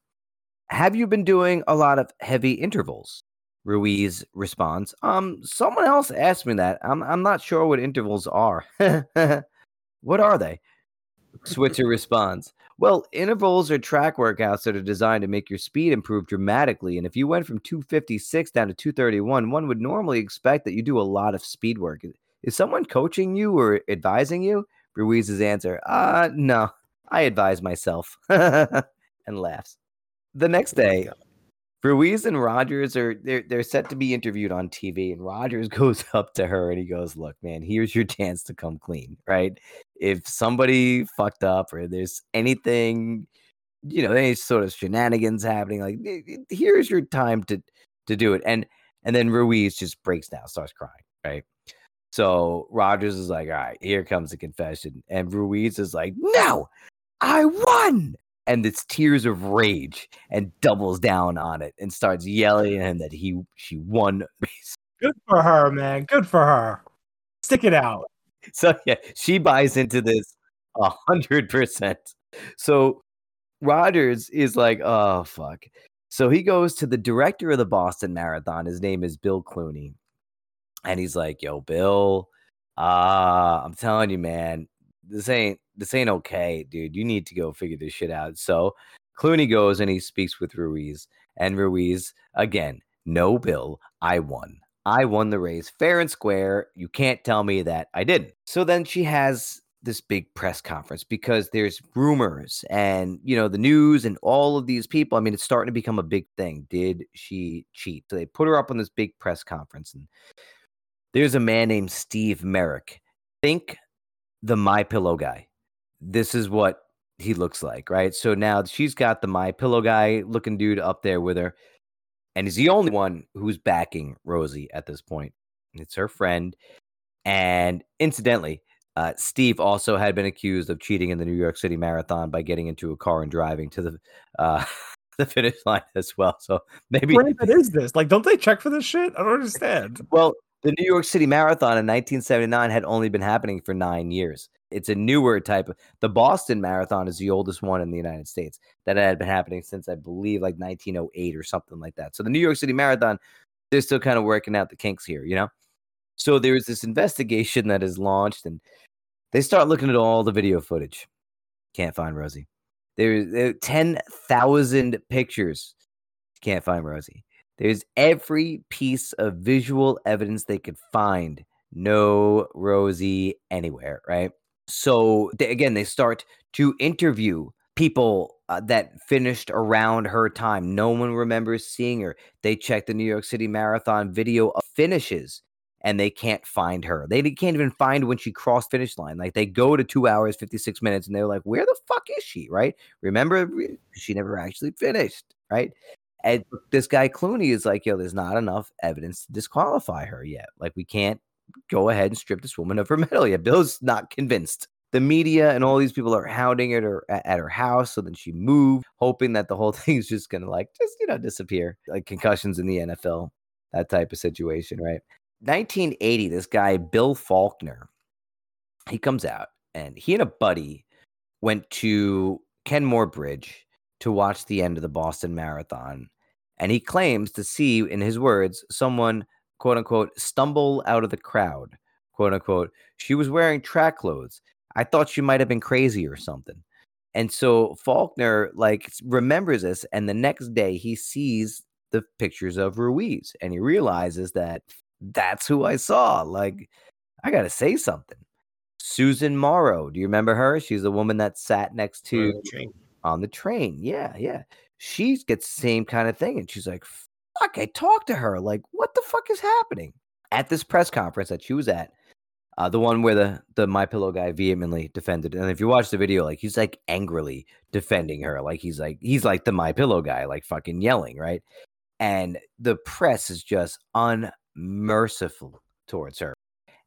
Have you been doing a lot of heavy intervals? Ruiz responds, Um, someone else asked me that. I'm I'm not sure what intervals are. <laughs> what are they? Switzer responds, Well, intervals are track workouts that are designed to make your speed improve dramatically. And if you went from 256 down to 231, one would normally expect that you do a lot of speed work. Is someone coaching you or advising you? Ruiz's answer, Uh, no, I advise myself. <laughs> and laughs. The next day, Ruiz and Rodgers are they're they're set to be interviewed on TV, and Rodgers <laughs> goes up to her and he goes, "Look, man, here's your chance to come clean, right? If somebody fucked up or there's anything, you know, any sort of shenanigans happening, like here's your time to to do it." And and then Ruiz just breaks down, starts crying, right? So Rodgers is like, "All right, here comes the confession," and Ruiz is like, "No, I won." And it's tears of rage and doubles down on it and starts yelling at him that he she won. Good for her, man. Good for her. Stick it out. <laughs> So yeah, she buys into this a hundred percent. So Rodgers is like, oh fuck. So he goes to the director of the Boston Marathon. His name is Bill Clooney. And he's like, yo, Bill, uh, I'm telling you, man, this ain't this ain't okay, dude. You need to go figure this shit out. So Clooney goes and he speaks with Ruiz, and Ruiz again, no bill. I won. I won the race fair and square. You can't tell me that I didn't. So then she has this big press conference because there's rumors and you know the news and all of these people. I mean, it's starting to become a big thing. Did she cheat? So they put her up on this big press conference, and there's a man named Steve Marek. Think the My Pillow guy this is what he looks like, right? So now she's got the my pillow guy looking dude up there with her, and he's the only one who's backing Rosie at this point. It's her friend, and incidentally, uh, Steve also had been accused of cheating in the New York City Marathon by getting into a car and driving to the uh, <laughs> the finish line as well. So maybe what is this? Like, don't they check for this shit? I don't understand. Well, the New York City Marathon in 1979 had only been happening for nine years. It's a newer type of. The Boston Marathon is the oldest one in the United States that had been happening since I believe like 1908 or something like that. So the New York City Marathon, they're still kind of working out the kinks here, you know. So there's this investigation that is launched, and they start looking at all the video footage. Can't find Rosie. There's there, 10,000 pictures. Can't find Rosie. There's every piece of visual evidence they could find. No Rosie anywhere, right? So they, again, they start to interview people uh, that finished around her time. No one remembers seeing her. They check the New York City Marathon video of finishes and they can't find her. They can't even find when she crossed finish line. Like they go to two hours, 56 minutes, and they're like, where the fuck is she? Right? Remember, she never actually finished. Right? And this guy Clooney is like, yo, there's not enough evidence to disqualify her yet. Like, we can't go ahead and strip this woman of her <laughs> medal yet. Bill's not convinced. The media and all these people are hounding at her at her house. So then she moved, hoping that the whole <laughs> thing's just gonna like just you know disappear, like concussions in the NFL, that type of situation, right? 1980, this guy Bill Faulkner, he comes out and he and a buddy went to Kenmore Bridge to watch the end of the Boston Marathon. And he claims to see, in his words, someone, quote unquote, stumble out of the crowd, quote unquote. She was wearing track clothes. I thought she might have been crazy or something. And so Faulkner like remembers this, and the next day he sees the pictures of Ruiz, and he realizes that that's who I saw. Like, I gotta say something. Susan Morrow, do you remember her? She's the woman that sat next to on the train. Yeah, yeah. She gets the same kind of thing. And she's like, fuck, I talked to her. Like, what the fuck is happening? At this press conference that she was at, uh, the one where the the my pillow guy vehemently defended and if you watch the video like he's like angrily defending her like he's like he's like the my pillow guy like fucking yelling right and the press is just unmerciful towards her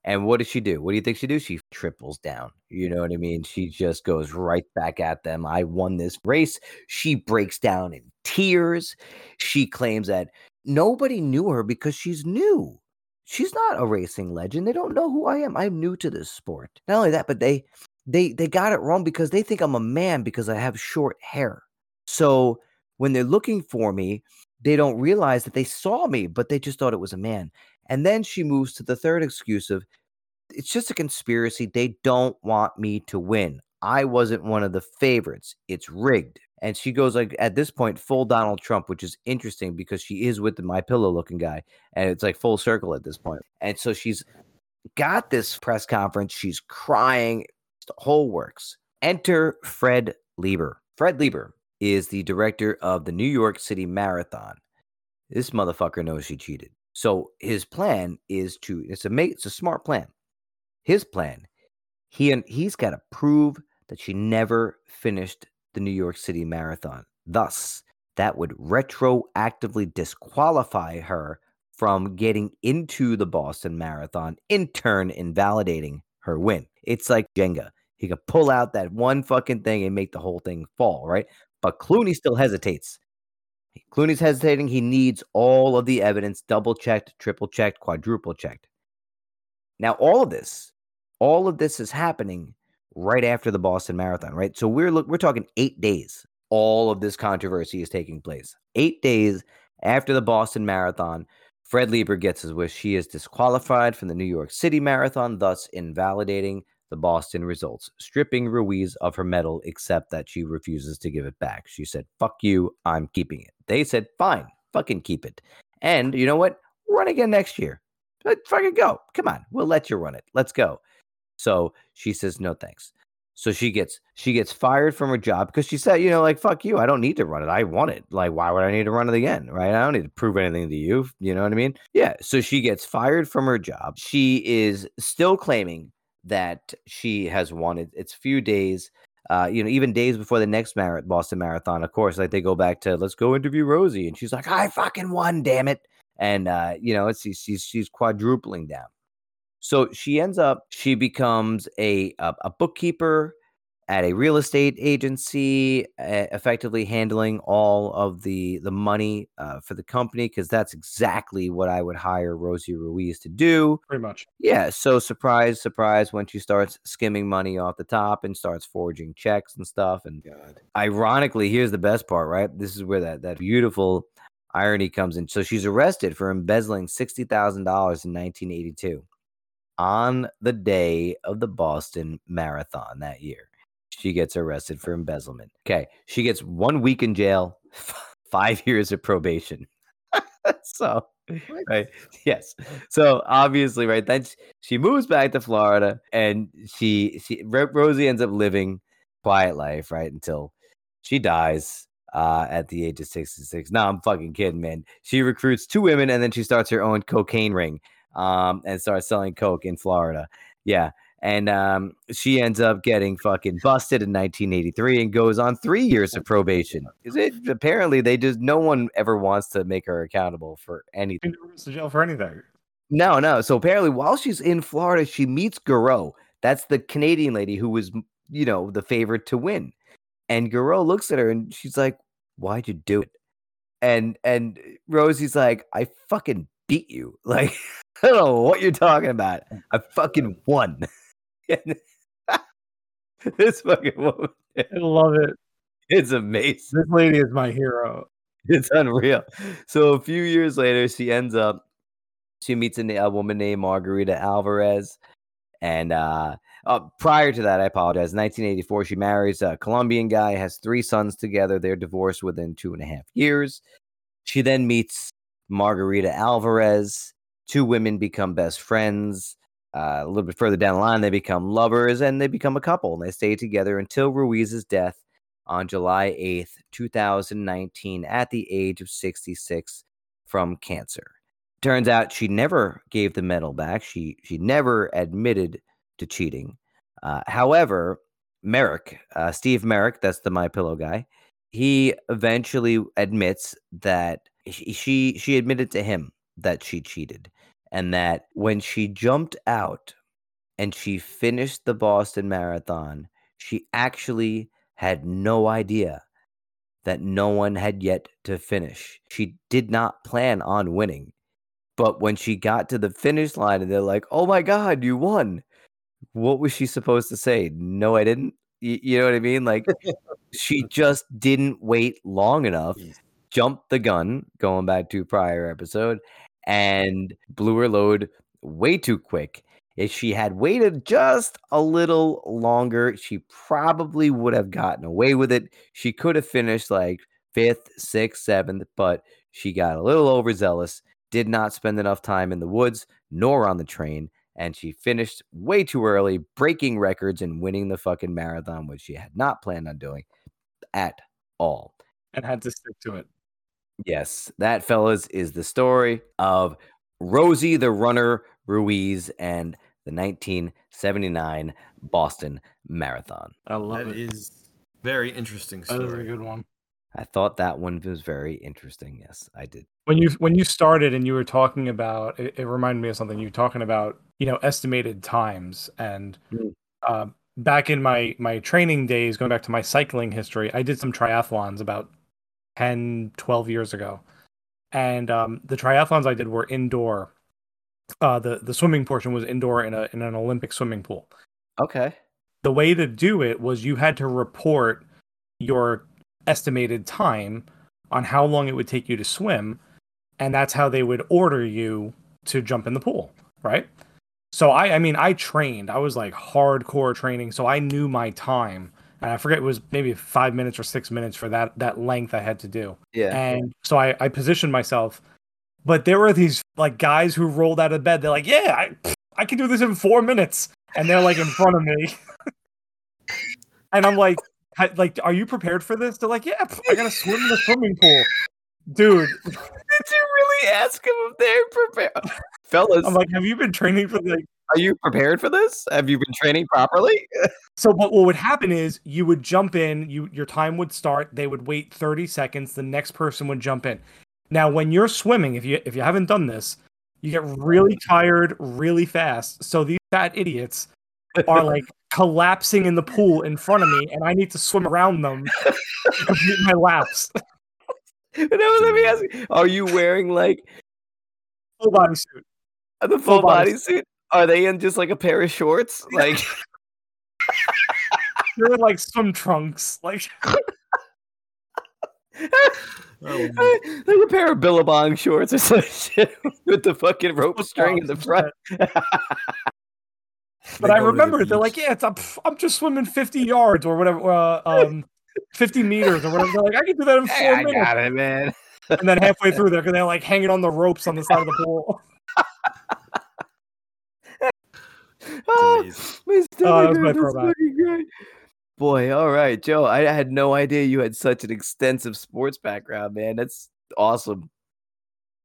and what does she do? What do you think she do? She triples down. You know what I mean? She just goes right back at them. I won this race. She breaks down in tears. She claims that nobody knew her because she's new. she's not a racing legend. They don't know who I am. I'm new to this sport. Not only that, but they they they got it wrong because they think I'm a man because I have short hair. So when they're looking for me, they don't realize that they saw me, but they just thought it was a man. And then she moves to the third excuse of it's just a conspiracy. They don't want me to win. I wasn't one of the favorites. It's rigged. And she goes like at this point full Donald Trump, which is interesting because she is with the my pillow looking guy, and it's like full circle at this point. And so she's got this press conference. She's crying. The whole works. Enter Fred Lieber. Fred Lieber is the director of the New York City Marathon. This motherfucker knows she cheated. So his plan is to it's a it's a smart plan. His plan, he and he's got to prove that she never finished the New York City Marathon. Thus, that would retroactively disqualify her from getting into the Boston Marathon, in turn invalidating her win. It's like Jenga. He could pull out that one fucking thing and make the whole thing fall, right? But Clooney still hesitates. Clooney's hesitating. He needs all of the evidence double checked, triple checked, quadruple checked. Now, all of this, all of this is happening right after the Boston Marathon, right? So we're look, we're talking eight days. All of this controversy is taking place. Eight days after the Boston Marathon, Fred Lieber gets his wish. She is disqualified from the New York City Marathon, thus invalidating the Boston results, stripping Ruiz of her medal, except that she refuses to give it back. She said, Fuck you, I'm keeping it. They said, Fine, fucking keep it. And you know what? Run again next year. But fucking go. Come on, we'll let you run it. Let's go. So she says, No thanks. So she gets she gets fired from her job because she said, you know, like fuck you, I don't need to run it. I want it. Like, why would I need to run it again? Right? I don't need to prove anything to you. You know what I mean? Yeah. So she gets fired from her job. She is still claiming that she has wanted. It's few days, uh, you know, even days before the next Mar- Boston Marathon. Of course, like they go back to let's go interview Rosie, and she's like, I fucking won, damn it, and uh, you know, it's she's she's quadrupling down. So she ends up, she becomes a a, a bookkeeper at a real estate agency, uh, effectively handling all of the the money uh, for the company because that's exactly what I would hire Rosie Ruiz to do. Pretty much. Yeah. So surprise, surprise, when she starts skimming money off the top and starts forging checks and stuff. And God. ironically, here's the best part, right? This is where that that beautiful irony comes in. So she's arrested for embezzling sixty thousand dollars in 1982 on the day of the Boston Marathon that year she gets arrested for embezzlement. Okay, she gets one week in jail, <laughs> five years of probation. <laughs> so, right, yes. So obviously, right then she moves back to Florida, and she she Rosie ends up living quiet life, right, until she dies uh, at the age of 66. No, I'm fucking kidding, man. She recruits two women and then she starts her own cocaine ring um, and starts selling coke in Florida. Yeah and um, she ends up getting fucking busted in 1983 and goes on three years of probation. Is it apparently they just no one ever wants to make her accountable for anything. To jail for anything. No, no. So apparently, while she's in Florida, she meets Gareau. That's the Canadian lady who was, you know, the favorite to win. And Gareau looks at her and she's like, "Why'd you do it?" And and Rosie's like, "I fucking beat you. <laughs> Like, I don't know what you're talking about. I fucking won." <laughs> <laughs> this fucking woman. I love it. It's amazing. This lady is my hero. It's unreal. So a few years later, she ends up, she meets a, a woman named Margarita Alvarez. And uh, uh, prior to that, I apologize. 1984, she marries a Colombian guy, has three sons together. They're divorced within two and a half years. She then meets Margarita Alvarez. Two women become best friends. Uh, a little bit further down the line, they become lovers and they become a couple and they stay together until Ruiz's death on July 8th, 2019, at the age of 66 from cancer. Turns out she never gave the medal back. She she never admitted to cheating. Uh, however, Marek, uh, Steve Marek, that's the My Pillow guy, he eventually admits that she, she she admitted to him that she cheated and that when she jumped out and she finished the Boston Marathon, she actually had no idea that no one had yet to finish. She did not plan on winning, But when she got to the finish line and they're like, "Oh my god, you won!" What was she supposed to say? No, I didn't. You, you know what I mean? Like she <laughs> just didn't wait long enough, jumped the gun, going back to prior episode, and blew her load way too quick. If she had waited just a little longer, she probably would have gotten away with it. She could have finished like fifth, sixth, seventh, but she got a little overzealous, did not spend enough time in the woods nor on the train, and she finished way too early, breaking records and winning the fucking marathon, which she had not planned on doing at all. And had to stick to it. Yes, that, fellas, is the story of Rosie the Runner Ruiz and the 1979 Boston Marathon. I love That it. is very interesting That is a story. good one. I thought that one was very interesting. Yes, I did. When you when you started and you were talking about it, it reminded me of something. You were talking about you know estimated times and Mm. uh, back in my my training days, going back to my cycling history, I did some triathlons about 10, 12 years ago, and um, the triathlons I did were indoor. Uh, the the swimming portion was indoor in a in an Olympic swimming pool. Okay. the way to do it was you had to report your estimated time on how long it would take you to swim and that's how they would order you to jump in the pool right so i i mean i trained i was like hardcore training so i knew my time and i forget it was maybe five minutes or six minutes for that that length i had to do Yeah. and so I, I positioned myself. But there were these like guys who rolled out of bed. They're like, "Yeah, I, I can do this in four minutes," and they're like in front of me. <laughs> and I'm like, "Like, are you prepared for this?" They're like, "Yeah, I gotta swim in the swimming pool, dude." <laughs> Did you really ask him if they're prepared? <laughs> Fellas, I'm like, "Have you been training for like?" Are you prepared for this? Have you been training properly? So, but what would happen is you would jump in, you your time would start. They would wait 30 seconds. The next person would jump in. Now, when you're swimming, if you if you haven't done this, you get really tired really fast. So these fat idiots are like <laughs> collapsing in the pool in front of me, and I need to swim around them <laughs> to complete my laps. I was let me ask you, are you wearing like Full body suit. the full Full body body suit? Are they in just like a pair of shorts? <laughs> Like <laughs> They're in, like swim trunks. Like <laughs> Oh, like a pair of Billabong shorts or some shit with the fucking rope string in the front. But I remember they're like, yeah, it's I'm, I'm just swimming 50 yards or whatever, uh, um, 50 meters or whatever. They're like, I can do that in four Hey, I minutes. got it, man. And then halfway through, they're they're like hanging on the ropes on the side of the pool. Ah, amazing. my Oh, that was my throwback. fucking great. Boy, all right, Joe. I had no idea you had such an extensive sports background, man. That's awesome.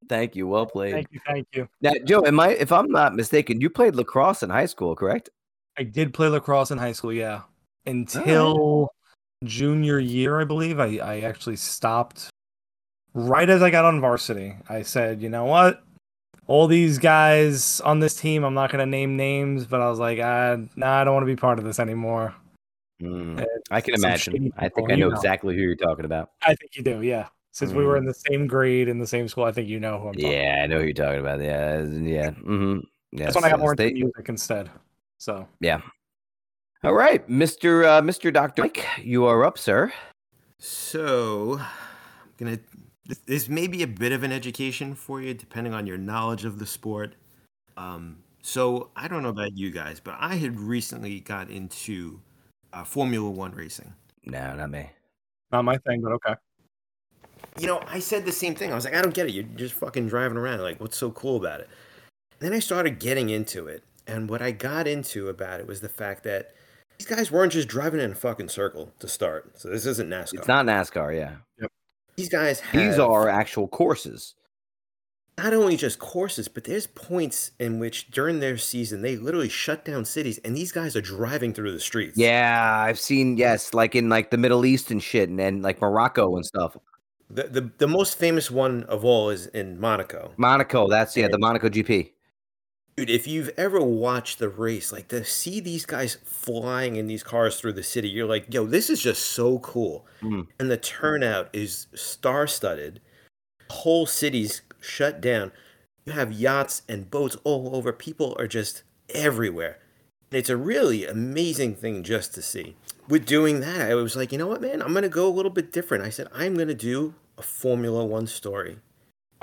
Thank you. Well played. Thank you, thank you. Now, Joe, am I if I'm not mistaken, you played lacrosse in high school, correct? I did play lacrosse in high school, yeah, until junior year, I believe. I I actually stopped right as I got on varsity. I said, you know what? All these guys on this team, I'm not gonna name names, but I was like, ah, nah, I don't want to be part of this anymore. Mm, I can imagine. I think I know know. exactly who you're talking about. I think you do, yeah. Since we were in the same grade in the same school, I think you know who I'm talking. about. Yeah, I know who you're talking about. Yeah, yeah. Mm-hmm. Yes, That's when I got yes, more into they- music instead. So Yeah. All right, Mister uh, Mister Doctor Mike, you are up, sir. So, I'm gonna. This, this may be a bit of an education for you, depending on your knowledge of the sport. Um, so I don't know about you guys, but I had recently got into uh, Formula One racing. No, not me. not my thing, but okay. You know, I said the same thing. I was like, I don't get it. You're just fucking driving around. Like, what's so cool about it? Then I started getting into it, and what I got into about it was the fact that these guys weren't just driving in a fucking circle to start. So this isn't NASCAR. It's not NASCAR. Yeah, These guys have these are actual courses. not only just courses, but there's points in which during their season they literally shut down cities, and these guys are driving through the streets. Yeah, I've seen yes, like in like the Middle East and shit, and, and like Morocco and stuff. The, the the most famous one of all is in Monaco. Monaco, that's yeah, the Monaco GP. Dude, if you've ever watched the race, like to see these guys flying in these cars through the city, you're like, yo, this is just so cool. Mm. And the turnout is star studded. Whole cities shut down. You have yachts and boats all over. People are just everywhere. And it's a really amazing thing just to see. With doing that, I was like, you know what, man? I'm going to go a little bit different. I said, I'm going to do a Formula One story.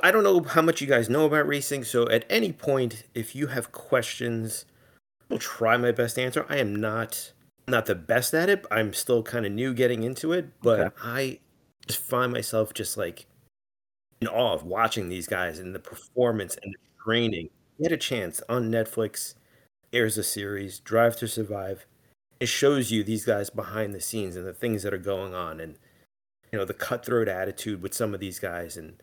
I don't know how much you guys know about racing, so at any point, if you have questions, I'll try my best to answer. I am not not the best at it. I'm still kind of new getting into it, but Okay. I just find myself just like in awe of watching these guys and the performance and the training. Get a chance on Netflix. There's a series, Drive to Survive. It shows you these guys behind the scenes and the things that are going on, and you know the cutthroat attitude with some of these guys, and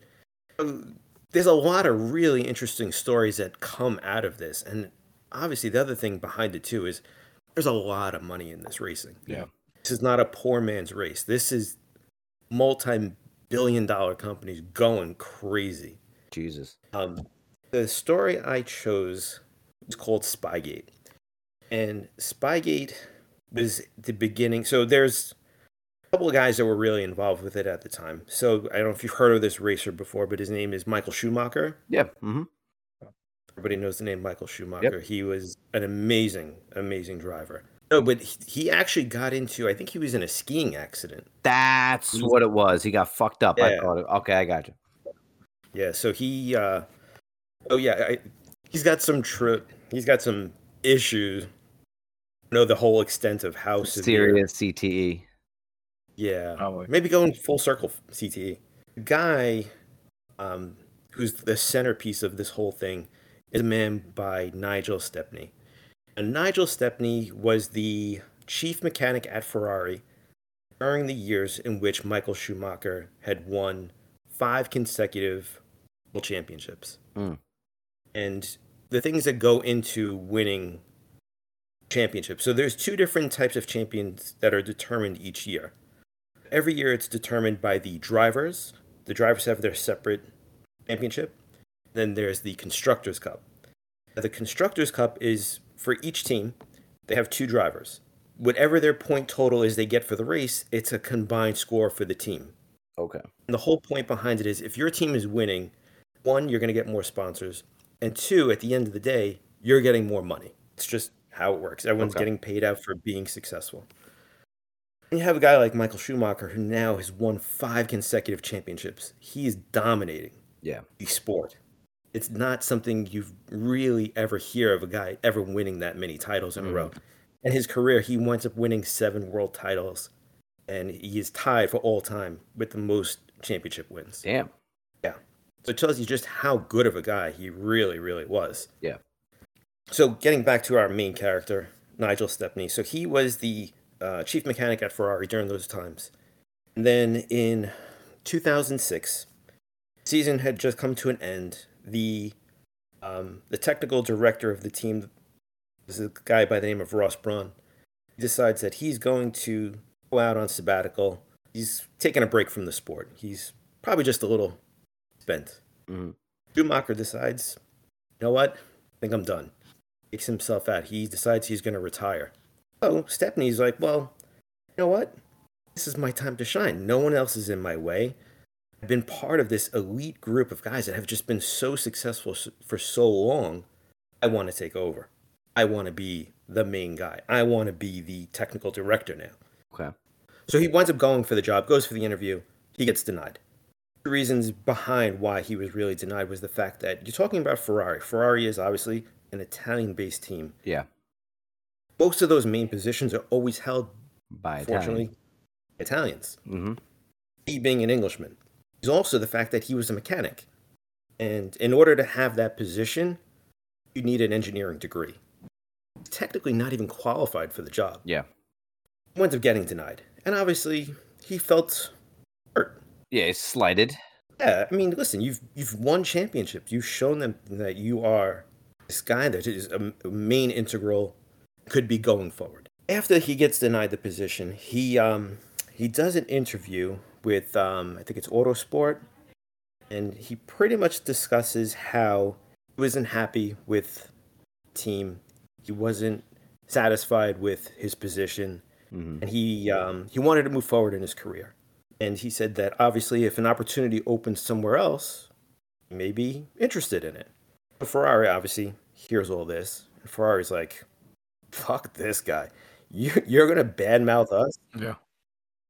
there's a lot of really interesting stories that come out of this. And obviously, the other thing behind it too is there's a lot of money in this racing. Yeah. This is not a poor man's race. This is multi-billion dollar companies going crazy. Jesus. Um, the story I chose was called Spygate, and Spygate was the beginning. So there's couple of guys that were really involved with it at the time. So I don't know if you've heard of this racer before, but his name is Michael Schumacher. Yeah. hmm Everybody knows the name Michael Schumacher. He was an amazing, amazing driver. No, but he, actually got into. I think he was in a skiing accident. That's He's- what it was. He got fucked up. I Yeah. thought. It. Okay, I got you. Yeah, so he uh oh yeah, I, he's got some trip. he's got some issues. I know the whole extent of how severe. Serious CTE. Yeah. Probably. Maybe going full circle CTE. The guy um who's the centerpiece of this whole thing is a man by Nigel Stepney. And Nigel Stepney was the chief mechanic at Ferrari during the years in which Michael Schumacher had won five consecutive world championships. Mm. And the things that go into winning championships. So there's two different types of champions that are determined each year. Every year it's determined by the drivers. The drivers have their separate championship. Then there's the Constructors' Cup. The Constructors' Cup is for each team, they have two drivers. Whatever their point total is they get for the race, it's a combined score for the team. Okay. And the whole point behind it is if your team is winning, one, you're going to get more sponsors. And two, at the end of the day, you're getting more money. It's just how it works. Everyone's Okay. getting paid out for being successful. You have a guy like Michael Schumacher who now has won five consecutive championships. He is dominating Yeah. the sport. It's not something you really ever hear of a guy ever winning that many titles in a row. Mm. In his career, he winds up winning seven world titles, and he is tied for all time with the most championship wins. Damn. Yeah. So it tells you just how good of a guy he really, really was. Yeah. So getting back to our main character, Nigel Stepney. So he was the uh, chief mechanic at Ferrari during those times. And then in 2006, season had just come to an end. The um, the technical director of the team is a guy by the name of Ross Brawn. He decides that he's going to go out on sabbatical. He's taking a break from the sport. He's probably just a little spent. Mhm. Schumacher decides, you know what? I think I'm done. Takes himself out. He decides he's going to retire. Oh, so Stepney's like, well, you know what? This is my time to shine. No one else is in my way. I've been part of this elite group of guys that have just been so successful for so long. I want to take over. I want to be the main guy. I want to be the technical director now. Okay. So he winds up going for the job, goes for the interview. He gets denied. The reasons behind why he was really denied was the fact that you're talking about Ferrari. Ferrari is obviously an Italian based team. Yeah. Most of those main positions are always held, By fortunately, Italians. hmm He being an Englishman. Is also the fact that he was a mechanic. And in order to have that position, you need an engineering degree. Technically, not even qualified for the job. Yeah. Winds up getting denied. And obviously, he felt hurt. Yeah. It's slighted. Yeah, I mean, listen, you've you've won championships. You've shown them that you are this guy that is a, a main integral, could be going forward. After he gets denied the position, he um he does an interview with um I think it's Autosport, and he pretty much discusses how he wasn't happy with team. He wasn't satisfied with his position hmm and he um, he wanted to move forward in his career. And he said that obviously, if an opportunity opens somewhere else, he may be interested in it. But Ferrari obviously hears all this. And Ferrari's like, "Fuck this guy! You you're gonna badmouth us." Yeah.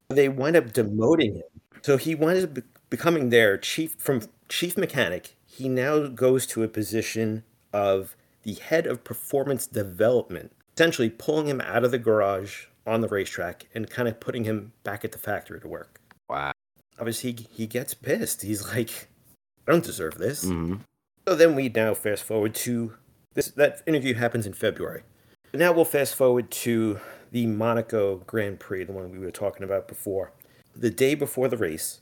They wind up demoting him, so he winds up becoming their chief from chief mechanic. He now goes to a position of the head of performance development, essentially pulling him out of the garage on the racetrack and kind of putting him back at the factory to work. Wow. Obviously, he, he gets pissed. He's like, "I don't deserve this." hmm So then we now fast forward to this. That interview happens in February. Now we'll fast forward to the Monaco Grand Prix, the one we were talking about before. The day before the race,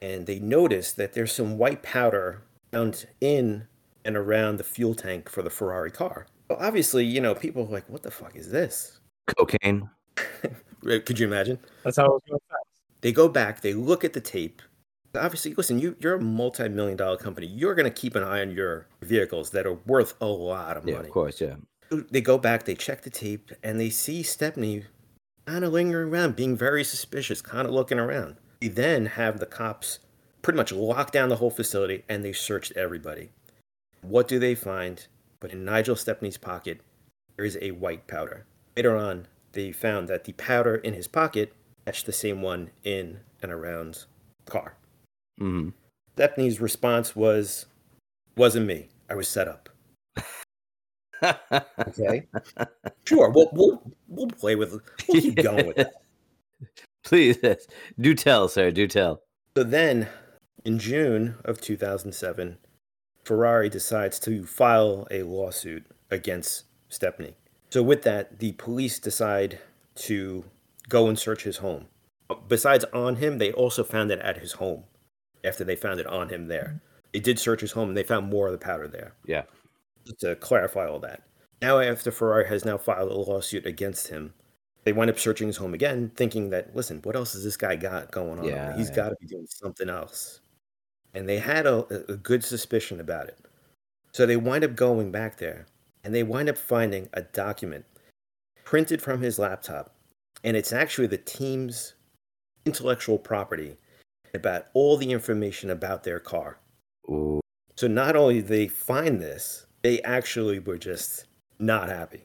and they notice that there's some white powder found in and around the fuel tank for the Ferrari car. Well, obviously, you know, people are like, "What the fuck is this?" Cocaine. <laughs> Could you imagine? That's how it was going They go back, they look at the tape. Obviously, listen, you, you're a multi million dollar company. You're going to keep an eye on your vehicles that are worth a lot of money. Yeah, money. of course. Yeah. They go back, they check the tape, and they see Stepney kind of lingering around, being very suspicious, kind of looking around. They then have the cops pretty much lock down the whole facility and they searched everybody. What do they find? But in Nigel Stepney's pocket, there is a white powder. Later on, they found that the powder in his pocket matched the same one in and around the car. hmm Stepney's response was, "Wasn't me. I was set up." Okay, <laughs> sure. We'll we'll, we'll play with. We'll keep going with that. <laughs> Please, do tell, sir. Do tell. So then, in June of 2007, Ferrari decides to file a lawsuit against Stepney. So, with that, the police decide to go and search his home. Besides on him, they also found it at his home after they found it on him there. They did search his home and they found more of the powder there. Yeah. To clarify all that. Now, after Ferrari has now filed a lawsuit against him, they wind up searching his home again, thinking that, listen, what else has this guy got going on? Yeah, He's yeah. got to be doing something else. And they had a, a good suspicion about it. So they wind up going back there and they wind up finding a document printed from his laptop. And it's actually the team's intellectual property about all the information about their car. Ooh. So not only they find this, they actually were just not happy.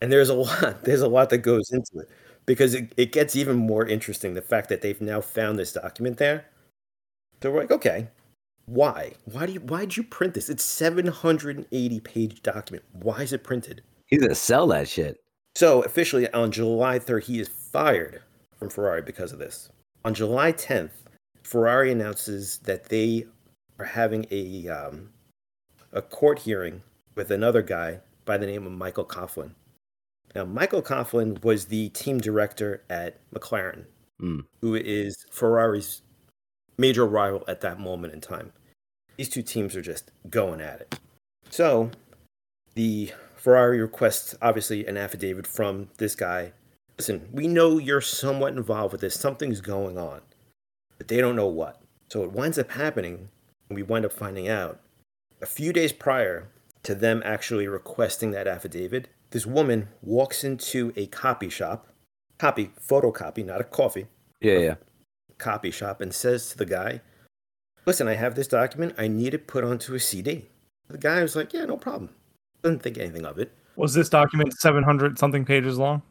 And there's a <laughs> lot, there's a lot that goes into it because it, it gets even more interesting the fact that they've now found this document there. So we're like, okay, why? Why do you why did you print this? It's 780 page document. Why is it printed? He's gonna sell that shit. So officially on July 3rd, he is fired from Ferrari because of this. On July 10th, Ferrari announces that they are having a um, a court hearing with another guy by the name of Michael Coughlan. Now, Michael Coughlan was the team director at McLaren, Mm. who is Ferrari's major rival at that moment in time. These two teams are just going at it. So, the Ferrari requests obviously an affidavit from this guy. Listen, we know you're somewhat involved with this. Something's going on, but they don't know what. So it winds up happening, and we wind up finding out a few days prior to them actually requesting that affidavit. This woman walks into a copy shop, copy, photocopy, not a coffee, Yeah, yeah. copy shop, and says to the guy, Listen, I have this document. I need it put onto a CD. The guy was like, Yeah, no problem. Didn't think anything of it. Was this document 700 something pages long?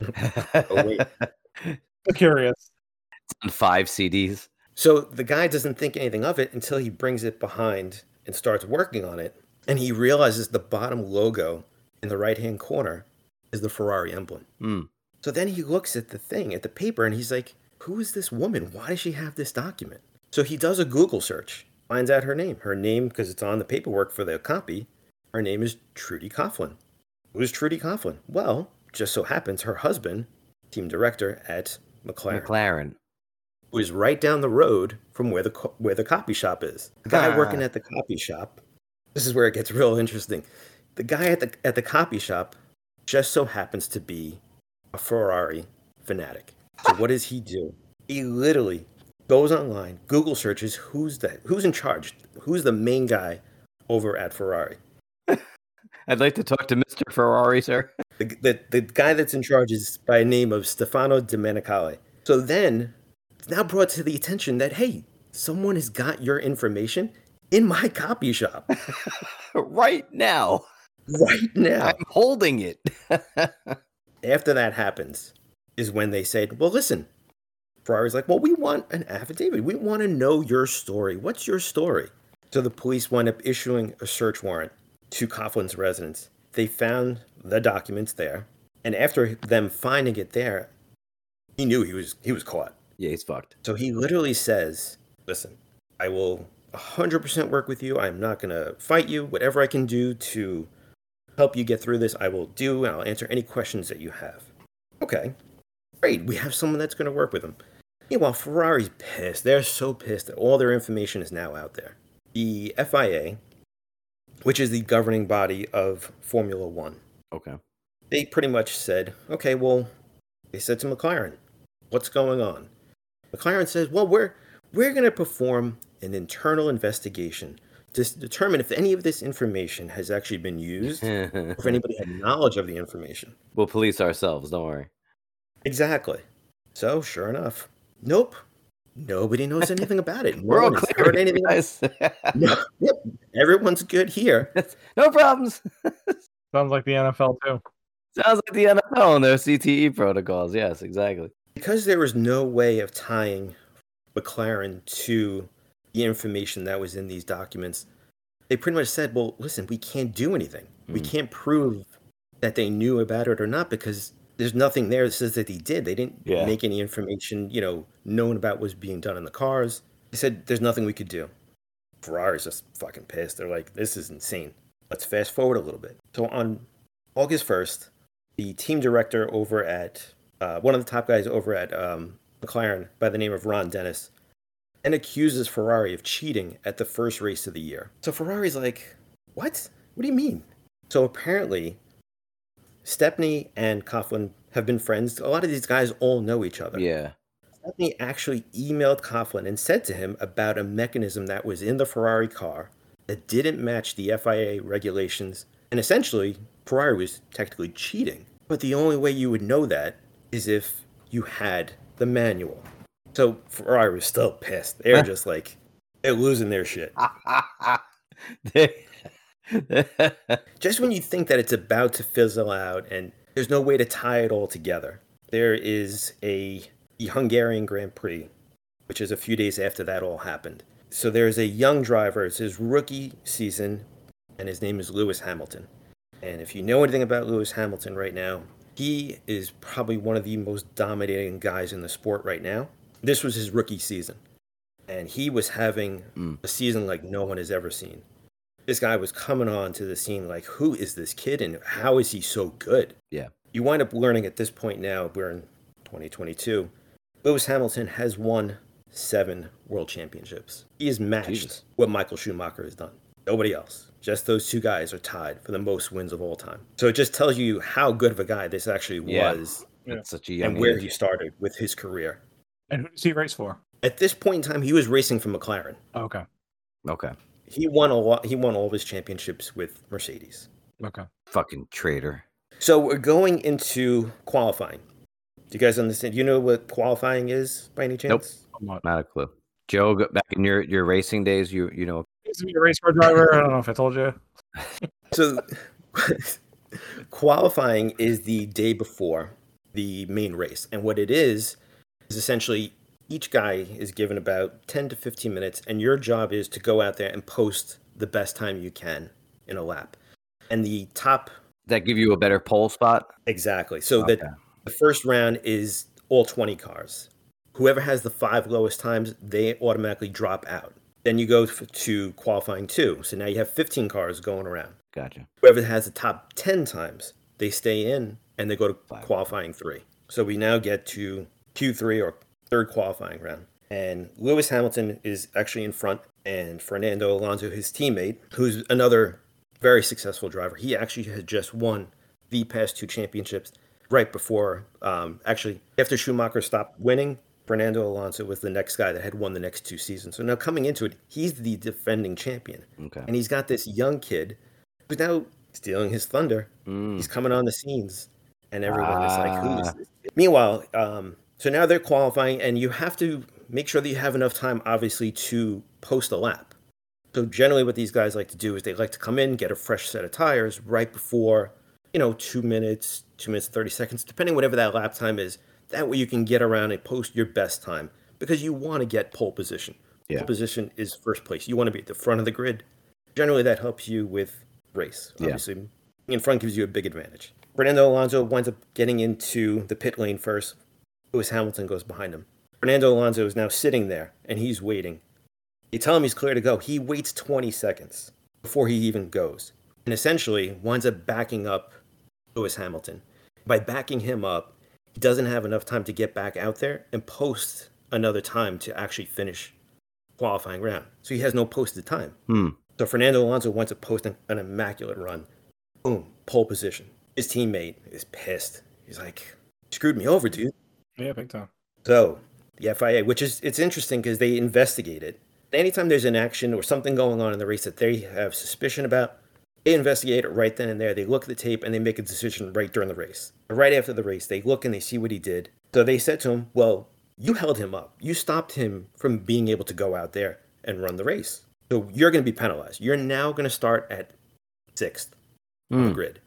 <laughs> Oh, wait. I'm <laughs> curious. On five CDs. So the guy doesn't think anything of it until he brings it behind and starts working on it. And he realizes the bottom logo in the right hand corner is the Ferrari emblem. Mm. So then he looks at the thing, at the paper, and he's like, Who is this woman? Why does she have this document? So he does a Google search, finds out her name. Her name, because it's on the paperwork for the copy, her name is Trudy Coughlan. Who's Trudy Coughlan? Well, just so happens her husband, team director at McLaren McLaren. Who is right down the road from where the co- where the copy shop is. The guy ah. working at the copy shop. This is where it gets <laughs> real interesting. The guy at the at the copy shop just so happens to be a Ferrari fanatic. So what does he do? He literally goes online, Google searches who's the who's in charge, who's the main guy over at Ferrari. <laughs> I'd like to talk to Mr. Ferrari, sir. The, the, the guy that's in charge is by name of Stefano Domenicali. So then it's now brought to the attention that, hey, someone has got your information in my copy shop <laughs> right now. right now. I'm holding it. <laughs> After that happens, is when they said, Well, listen, Ferrari's like, Well, we want an affidavit. We want to know your story. What's your story? So the police wind up issuing a search warrant to Coughlan's residence. They found the documents there. And after them finding it there, he knew he was he was caught. Yeah, he's fucked. So he literally says, "Listen, I will 100% work with you. I'm not going to fight you. Whatever I can do to help you get through this, I will do, and I'll answer any questions that you have." Okay. Great. We have someone that's going to work with him. Meanwhile, Ferrari's pissed. They're so pissed that all their information is now out there. The FIA, which is the governing body of Formula 1, Okay. they pretty much said, okay, well, they said to McLaren, what's going on? McLaren says, well, we're we're going to perform an internal investigation to determine if any of this information has actually been used, <laughs> or if anybody had knowledge of the information. we'll police ourselves. Don't worry. Exactly. So, sure enough, nope, nobody knows <laughs> anything about it. No We're all clear, heard anything. guys. <laughs> No, yep, everyone's good here. no problems. Sounds like the NFL too. Sounds like the NFL and their CTE protocols. Yes, exactly. Because there was no way of tying McLaren to the information that was in these documents, they pretty much said, well, listen, we can't do anything. We Mm. can't prove that they knew about it or not because there's nothing there that says that they did. They didn't Yeah. make any information, you know, known about what was being done in the cars. They said there's nothing we could do. Ferrari's just fucking pissed. They're like, this is insane. Let's fast forward a little bit. So on August 1st, the team director over at uh, one of the top guys over at um, McLaren by the name of Ron Dennis and accuses Ferrari of cheating at the first race of the year. So Ferrari's like, what? What do you mean? So apparently, Stepney and Coughlan have been friends. A lot of these guys all know each other. Yeah. Stepney actually emailed Coughlan and said to him about a mechanism that was in the Ferrari car that didn't match the FIA regulations. And essentially, Ferrari was technically cheating. But the only way you would know that is if you had the manual. So Ferrari was still pissed. They were just like, they're losing their shit. <laughs> <laughs> Just when you think that it's about to fizzle out and there's no way to tie it all together, there is a the Hungarian Grand Prix, which is a few days after that all happened. So there's a young driver, it's his rookie season, and his name is Lewis Hamilton. And if you know anything about Lewis Hamilton right now, he is probably one of the most dominating guys in the sport right now. This was his rookie season. And he was having Mm. a season like no one has ever seen this guy was coming on to the scene like who is this kid and how is he so good Yeah. you wind up learning at this point now we're in 2022 lewis hamilton has won seven world championships he has matched Jesus. what michael schumacher has done nobody else just those two guys are tied for the most wins of all time so it just tells you how good of a guy this actually Yeah. was That's such a young and where age. he started with his career And who does he race for? at this point in time he was racing for mclaren Okay. Okay. he won a lot he won all of his championships with mercedes Okay. Fucking traitor. So we're going into qualifying. Do you guys understand? You know what qualifying is by any chance? Nope. Somewhat. Not a clue. Joe, back in your, your racing days, you you know. Used to be a race car driver. I don't know if I told you. So qualifying is the day before the main race. And what it is is essentially each guy is given about 10 to 15 minutes and your job is to go out there and post the best time you can in a lap. And the top That give you a better pole spot. exactly. So Okay. that the first round is all 20 cars. Whoever has the five lowest times, they automatically drop out. Then you go to qualifying two. So now you have 15 cars going around. Gotcha. Whoever has the top 10 times, they stay in and they go to Five. qualifying three. So we now get to Q3 or third qualifying round. And Lewis Hamilton is actually in front, and Fernando Alonso, his teammate, who's another very successful driver, he actually had just won the past two championships right before, um, actually, after Schumacher stopped winning. Fernando Alonso was the next guy that had won the next two seasons. So now coming into it, he's the defending champion. Okay. And he's got this young kid who's now stealing his thunder. Mm. He's coming on the scenes, and everyone is like, "Who is Ah. this?" Meanwhile, um, so now they're qualifying, and you have to make sure that you have enough time, obviously, to post a lap. So generally, what these guys like to do is they like to come in, get a fresh set of tires right before, you know, two minutes, two minutes thirty seconds, depending whatever that lap time is. That way, you can get around and post your best time because you want to get pole position. Yeah. Pole position is first place. You want to be at the front of the grid. Generally, that helps you with race. Obviously, being in front gives you a big advantage. Fernando Alonso winds up getting into the pit lane first. Lewis Hamilton goes behind him. Fernando Alonso is now sitting there and he's waiting. You tell him he's clear to go. He waits 20 seconds before he even goes. And essentially winds up backing up Lewis Hamilton. By backing him up, doesn't have enough time to get back out there and post another time to actually finish qualifying round. So he has no posted time. Hmm. So Fernando Alonso wants to post an, an immaculate run. Boom, pole position. His teammate is pissed. He's like, screwed me over, dude. Yeah, big time. So the FIA, which is it's interesting because they investigate it. Anytime there's an action or something going on in the race that they have suspicion about, they investigate it right then and there. They look at the tape and they make a decision right during the race. Right after the race, they look and they see what he did. So they said to him, "Well, you held him up. You stopped him from being able to go out there and run the race. So you're going to be penalized. You're now going to start at sixth on the Hmm. grid.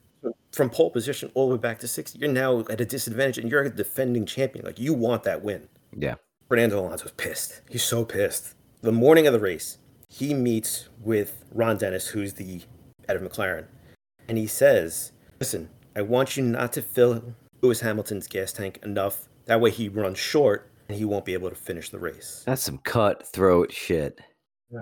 From pole position all the way back to sixth, you're now at a disadvantage and you're a defending champion. Like you want that win. Yeah. Fernando Alonso's pissed. He's so pissed. The morning of the race, he meets with Ron Dennis, who's the head of McLaren, and he says, Listen, I want you not to fill Lewis Hamilton's gas tank enough. That way he runs short and he won't be able to finish the race. That's some cutthroat shit. Yeah.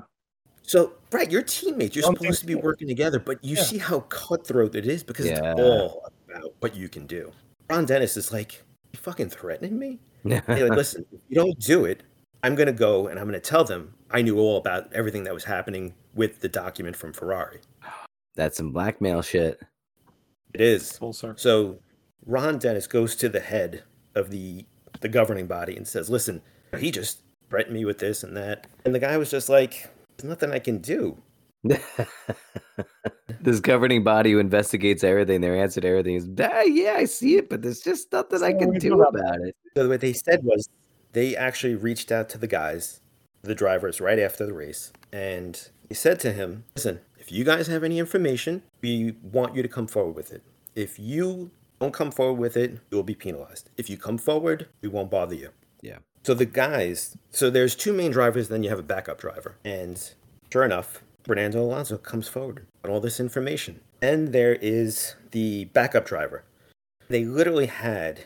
So, right, your teammates, you're Something- supposed to be working together, but you Yeah. see how cutthroat it is because Yeah. it's all about what you can do. Ron Dennis is like, You fucking threatening me? Hey, like, listen, if you don't do it, I'm going to go and I'm going to tell them I knew all about everything that was happening with the document from Ferrari. That's some blackmail shit. It is. Full circle. So Ron Dennis goes to the head of the the governing body and says, "Listen, he just threatened me with this and that." And the guy was just like, "There's nothing I can do." <laughs> this governing body who investigates everything, their answer to everything is, ah, yeah, I see it, but there's just nothing I can do do about it. So what they said was they actually reached out to the guys, the drivers, right after the race, and they said to him, "Listen, if you guys have any information, we want you to come forward with it. If you don't come forward with it, you will be penalized. If you come forward, we won't bother you." Yeah. So the guys, so there's two main drivers, then you have a backup driver. And sure enough, Fernando Alonso comes forward with all this information. And there is the backup driver. They literally had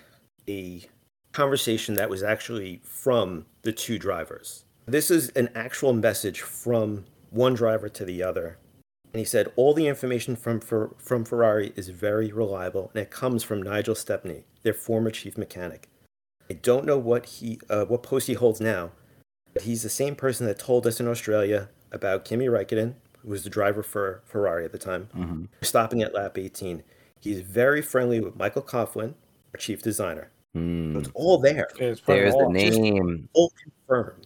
a conversation that was actually from the two drivers. This is an actual message from one driver to the other. And he said, All the information from, Fer- from Ferrari is very reliable, and it comes from Nigel Stepney, their former chief mechanic. I don't know what he uh, what post he holds now, but he's the same person that told us in Australia about Kimi Räikkönen, who was the driver for Ferrari at the time, hmm stopping at lap 18. He's very friendly with Michael Coughlan, our chief designer. So Hmm. it's all there, it's There's the all- just- name. all confirmed.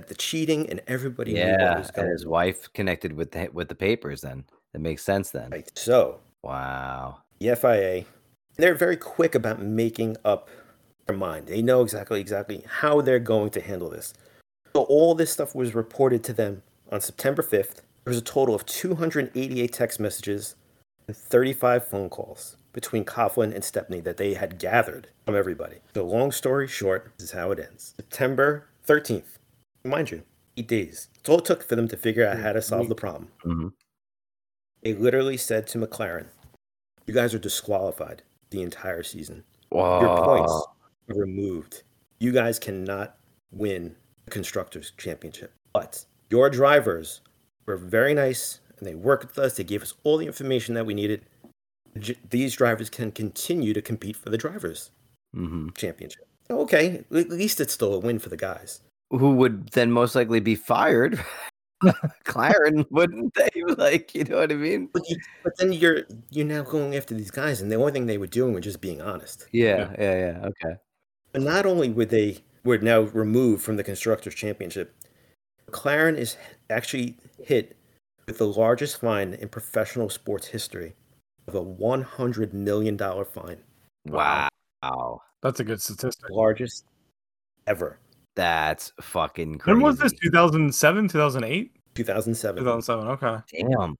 That the cheating and everybody Yeah, and his wife connected with the with the papers. Then that makes sense. Then Right. So wow. the FIA, they're very quick about making up their mind. They know exactly exactly how they're going to handle this. So all this stuff was reported to them on September 5th. There was a total of 288 text messages and 35 phone calls between Coughlan and Stepney that they had gathered from everybody. So long story short, this is how it ends. September 13th. Mind you, eight days. It's all it took for them to figure out how to solve the problem. hmm They literally said to McLaren, "You guys are disqualified the entire season. Wow. Your points are removed. You guys cannot win the constructors championship. But your drivers were very nice and they worked with us. They gave us all the information that we needed. These drivers can continue to compete for the drivers hmm championship. Okay, at least it's still a win for the guys. Who would then most likely be fired? <laughs> Claren, wouldn't they? <laughs> Like, you know what I mean? But, you, but then you're you're now going after these guys, and the only thing they were doing was just being honest. Yeah, yeah, yeah. Okay. But not only were they were now removed from the constructors championship, McLaren is actually hit with the largest fine in professional sports history of a one hundred million dollar fine, Wow. Wow. That's a good statistic. largest ever. That's fucking crazy. When was this? 2007, 2008? 2007. 2007. Okay. Damn.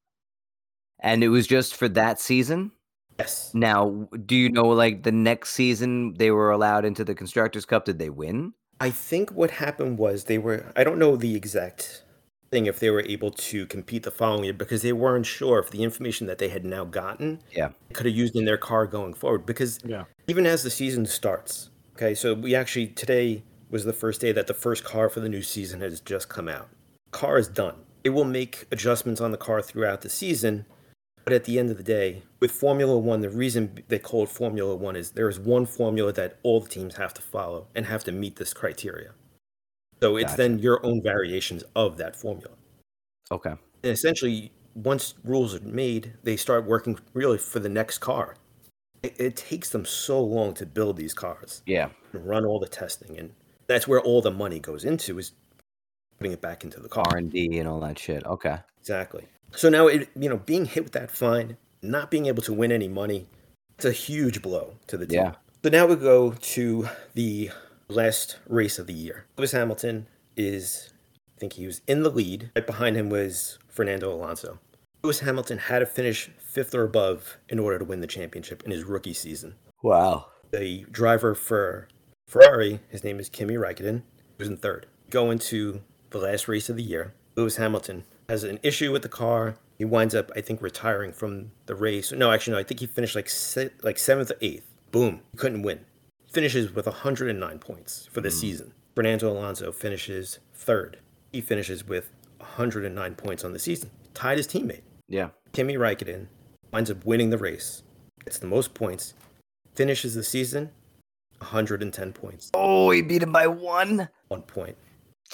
And it was just for that season. Yes. Now, do you know like the next season they were allowed into the Constructors Cup? Did they win? I think what happened was they were, I don't know the exact thing if they were able to compete the following year because they weren't sure if the information that they had now gotten Yeah. could have used in their car going forward. Because Yeah. even as the season starts, okay, so we actually, today was the first day that the first car for the new season has just come out. Car is done. It will make adjustments on the car throughout the season, but at the end of the day, with Formula One, the reason they call it Formula One is there is one formula that all the teams have to follow and have to meet this criteria. So it's Gotcha. then your own variations of that formula. Okay. And essentially, once rules are made, they start working really for the next car. It, it takes them so long to build these cars Yeah. and run all the testing, and that's where all the money goes into is putting it back into the car. R and D and all that shit. Okay. Exactly. So now, it, you know, being hit with that fine, not being able to win any money, it's a huge blow to the team. Yeah. So now we go to the last race of the year. Lewis Hamilton is, I think he was in the lead. Right behind him was Fernando Alonso. Lewis Hamilton had to finish fifth or above in order to win the championship in his rookie season. Wow. The driver for Ferrari, his name is Kimi Raikkonen, was in third. Going to the last race of the year. Lewis Hamilton has an issue with the car. He winds up, I think, retiring from the race. No, actually, no. I think he finished like se- like seventh or eighth. Boom, he couldn't win. Finishes with 109 points for the hmm. season. Fernando Alonso finishes third. He finishes with 109 points on the season. Tied his teammate. Yeah. Kimi Raikkonen winds up winning the race. Gets the most points. Finishes the season 110 points. Oh, he beat him by one. One point.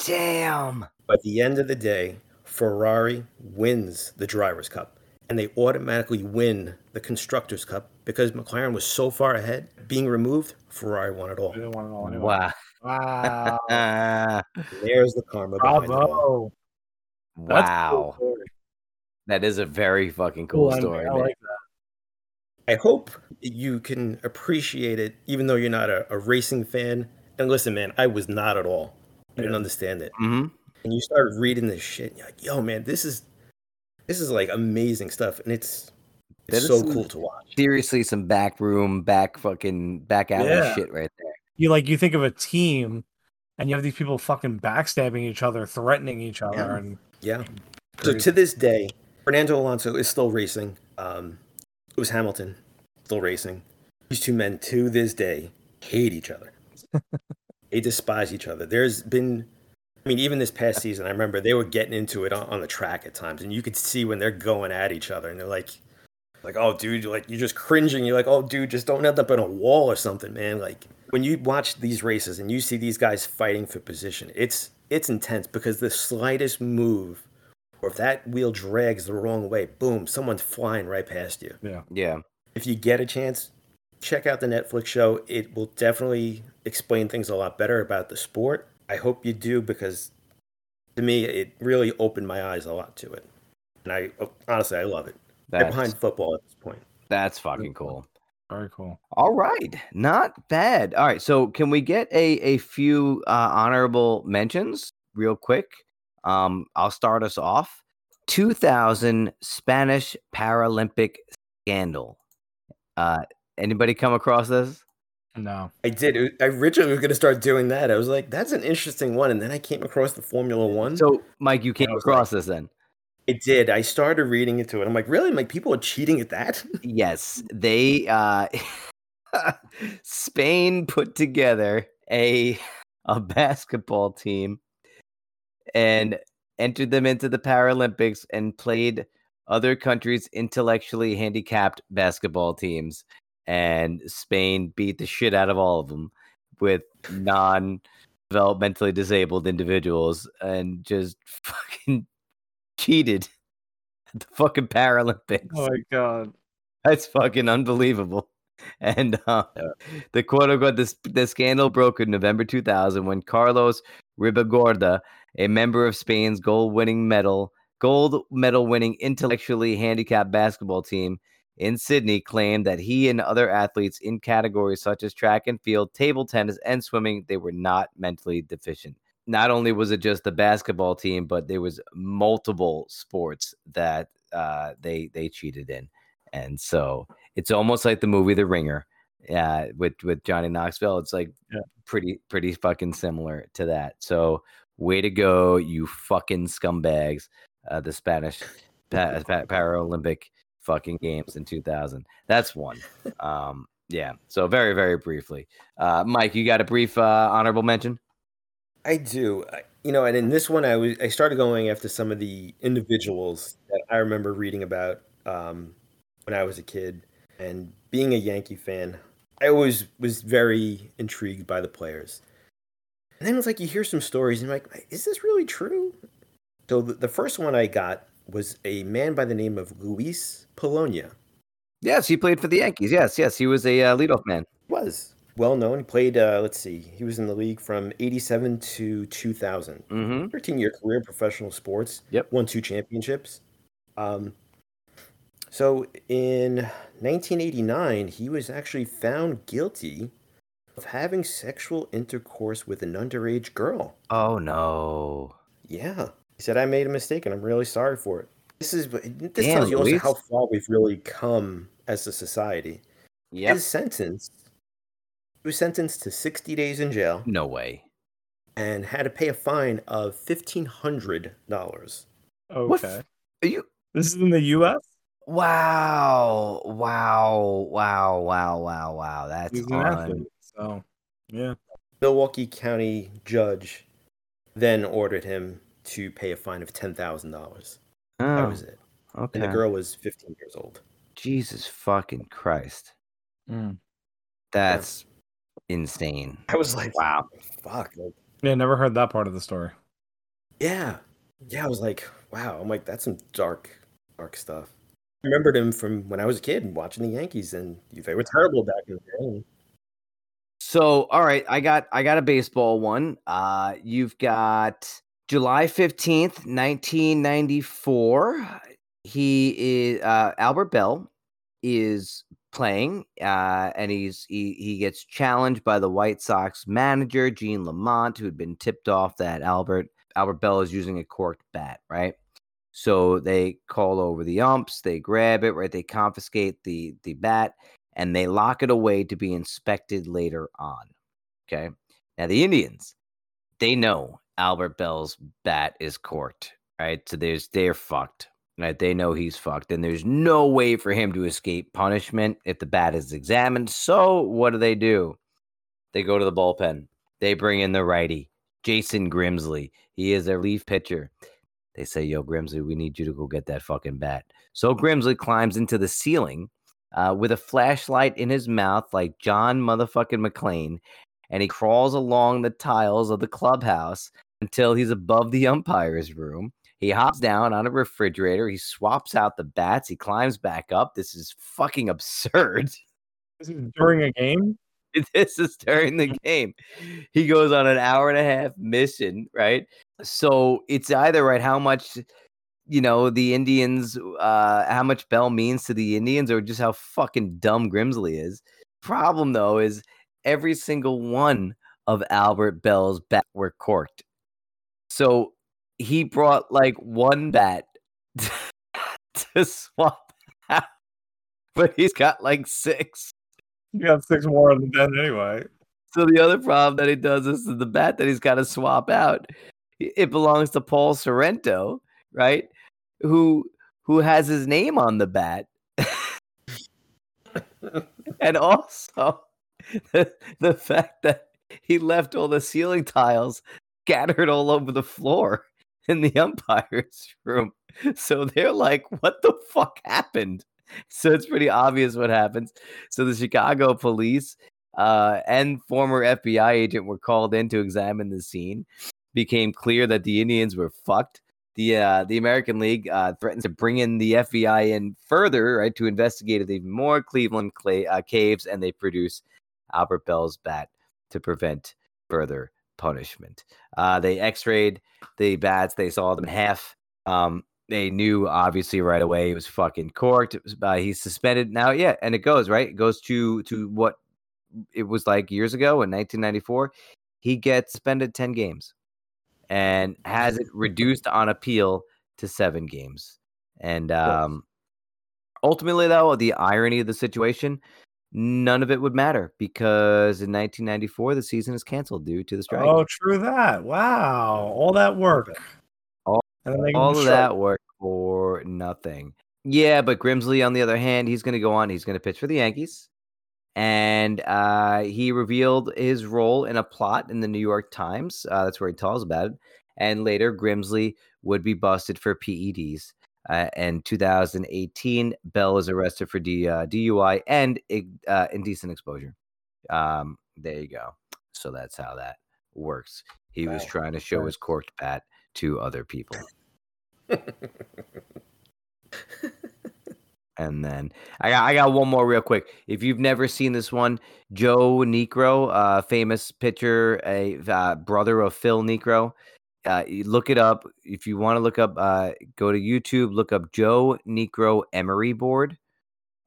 Damn. But at the end of the day, Ferrari wins the Drivers' Cup. And they automatically win the Constructors' Cup because McLaren was so far ahead. Being removed, Ferrari won it all. We didn't want it all anyway. Wow. Wow. <laughs> There's the karma behind it all. Bravo. That's cool wow. That is a very fucking cool ending. story. I man. like that. I hope you can appreciate it, even though you're not a, a racing fan. And listen, man, I was not at all. I didn't Yeah. understand it. Mhm. and you start reading this shit, and you're like, yo, man, this is this is like amazing stuff, and it's That it's is so some- cool to watch. Seriously, some back room, back fucking back alley Yeah. shit right there. You like you think of a team, and you have these people fucking backstabbing each other, threatening each other, Yeah. and Yeah. So to this day, Fernando Alonso is still racing. Um, Lewis Hamilton still racing. These two men to this day hate each other. <laughs> they despise each other. There's been, I mean, even this past season, I remember they were getting into it on, on the track at times, and you could see when they're going at each other, and they're like, like, oh, dude, you're like you're just cringing. You're like, oh, dude, just don't end up in a wall or something, man. Like when you watch these races and you see these guys fighting for position, it's it's intense because the slightest move, or if that wheel drags the wrong way, boom, someone's flying right past you. yeah, Yeah. If you get a chance, check out the Netflix show. It will definitely explain things a lot better about the sport. I hope you do because to me, it really opened my eyes a lot to it. And I honestly, I love it. Right That's, behind football at this point. that's fucking cool. very cool. All right, not bad. All right, so can we get a a few uh, honorable mentions real quick? Um, I'll start us off. 2000 Spanish Paralympic scandal. Uh, anybody come across this? No, I did. I originally was going to start doing that. I was like, that's an interesting one. And then I came across the Formula One. So, Mike, you came I was like- across this then? it did. I started reading into it. I'm like, really? I'm like, people are cheating at that? <laughs> Yes, they uh <laughs> Spain put together a a basketball team and entered them into the Paralympics and played other countries' intellectually handicapped basketball teams and Spain beat the shit out of all of them with non developmentally disabled individuals and just <laughs> fucking cheated at the fucking Paralympics. oh my god, That's fucking unbelievable. And uh, the quote unquote this the scandal broke in November 2000 when Carlos Ribagorda, a member of Spain's gold winning medal gold medal winning intellectually handicapped basketball team in Sydney, claimed that he and other athletes in categories such as track and field, table tennis, and swimming they were not mentally deficient. not only was it just the basketball team, but there was multiple sports that uh, they they cheated in, and so it's almost like the movie The Ringer, uh, with with Johnny Knoxville. It's like Yeah. pretty pretty fucking similar to that. So way to go, you fucking scumbags! Uh, the Spanish pa- pa- Paralympic fucking games in 2000. That's one. Um, yeah. So very very briefly, uh, Mike, you got a brief uh, honorable mention? I do. You know, and in this one, I was I started going after some of the individuals that I remember reading about um, when I was a kid, and being a Yankee fan, I always was very intrigued by the players. And then it's like you hear some stories, and you're like, is this really true? So the, the first one I got was a man by the name of Luis Polonia. Yes, he played for the Yankees. Yes, yes, he was a uh, leadoff man. Was well known. He played. Uh, let's see, he was in the league from '87 to 2000. Mm-hmm. 13 year career in professional sports. Yep. Won two championships. Um, so in 1989, he was actually found guilty of having sexual intercourse with an underage girl. Oh no. Yeah. He said, I made a mistake and I'm really sorry for it. This is this Damn, tells you also Luis. how far we've really come as a society. Yep. His sentence he was sentenced to 60 days in jail No way. and had to pay a fine of $1,500. What Okay. Are you? This is in the U.S. Wow! Wow! Wow! Wow! Wow! Wow! That's on. Athlete. So, yeah. Milwaukee County judge then ordered him to pay a fine of ten thousand dollars. That Oh, was it. okay. And the girl was fifteen years old. Jesus fucking Christ! Mm. That's insane. I was like, Wow. fuck. Like, Yeah, never heard that part of the story. yeah, yeah. I was like, wow. I'm like, that's some dark, dark stuff. I remembered him from when I was a kid watching the Yankees, and they were terrible back in the day. So, all right, I got I got a baseball one. Uh, you've got July fifteenth, nineteen ninety four. He is uh, Albert Belle is playing, uh, and he's he he gets challenged by the White Sox manager Gene Lamont, who had been tipped off that Albert Albert Belle is using a corked bat, right? So they call over the umps, they grab it, right? They confiscate the the bat and they lock it away to be inspected later on. Okay. Now the Indians, they know Albert Belle's bat is corked, right? So there's they're fucked. Right? They know he's fucked, and there's no way for him to escape punishment if the bat is examined. So what do they do? They go to the bullpen. They bring in the righty, Jason Grimsley. He is their leaf pitcher. They say, Yo, Grimsley, we need you to go get that fucking bat. So Grimsley climbs into the ceiling uh, with a flashlight in his mouth, like John motherfucking McClane, and he crawls along the tiles of the clubhouse until he's above the umpire's room. He hops down on a refrigerator. He swaps out the bats. He climbs back up. This is fucking absurd. <laughs> This is during a game. <laughs> this is during the <laughs> game. He goes on an hour and a half mission, right? So it's either right how much you know the Indians, uh, how much Belle means to the Indians, or just how fucking dumb Grimsley is. Problem though is every single one of Albert Belle's bat were corked. So he brought like one bat <laughs> to swap out, but he's got like six. You got six more than ten anyway. So the other problem that he does is the bat that he's got to swap out. It belongs to Paul Sorrento, right? Who who has his name on the bat, <laughs> and also the, the fact that he left all the ceiling tiles scattered all over the floor in the umpire's room. So they're like, "What the fuck happened?" So it's pretty obvious what happens. So the Chicago police uh, and former FBI agent were called in to examine the scene. Became clear that the Indians were fucked. The uh, the American League uh, threatened to bring in the FBI in further, right, to investigate even more. Cleveland clay, uh, caves, and they produce Albert Belle's bat to prevent further punishment. Uh, they X-rayed the bats. They saw them in half. Um, they knew obviously right away it was fucking corked. Was, uh, he's suspended now. Yeah, and it goes right. It goes to to what it was like years ago in 1994. He gets suspended 10 games. And has it reduced on appeal to seven games. And um, ultimately, though, the irony of the situation, none of it would matter because in 1994 the season is canceled due to the strike. Oh, true that. Wow, all that work. All- All of that work for nothing. Yeah, but Grimsley, on the other hand, he's going to go on. He's going to pitch for the Yankees, and uh, he revealed his role in a plot in the New York Times. Uh, that's where he tells about it. And later, Grimsley would be busted for PEDs. Uh, in 2018, Belle was arrested for D, uh, DUI and uh, indecent exposure. Um, there you go. So that's how that works. He was trying to show Right. his corked bat to other people. <laughs> And then I got I got one more real quick. If you've never seen this one, Joe Niekro, uh, famous pitcher, a uh, brother of Phil Niekro. Uh, look it up if you want to look up. Uh, go to YouTube, look up Joe Niekro Emery board.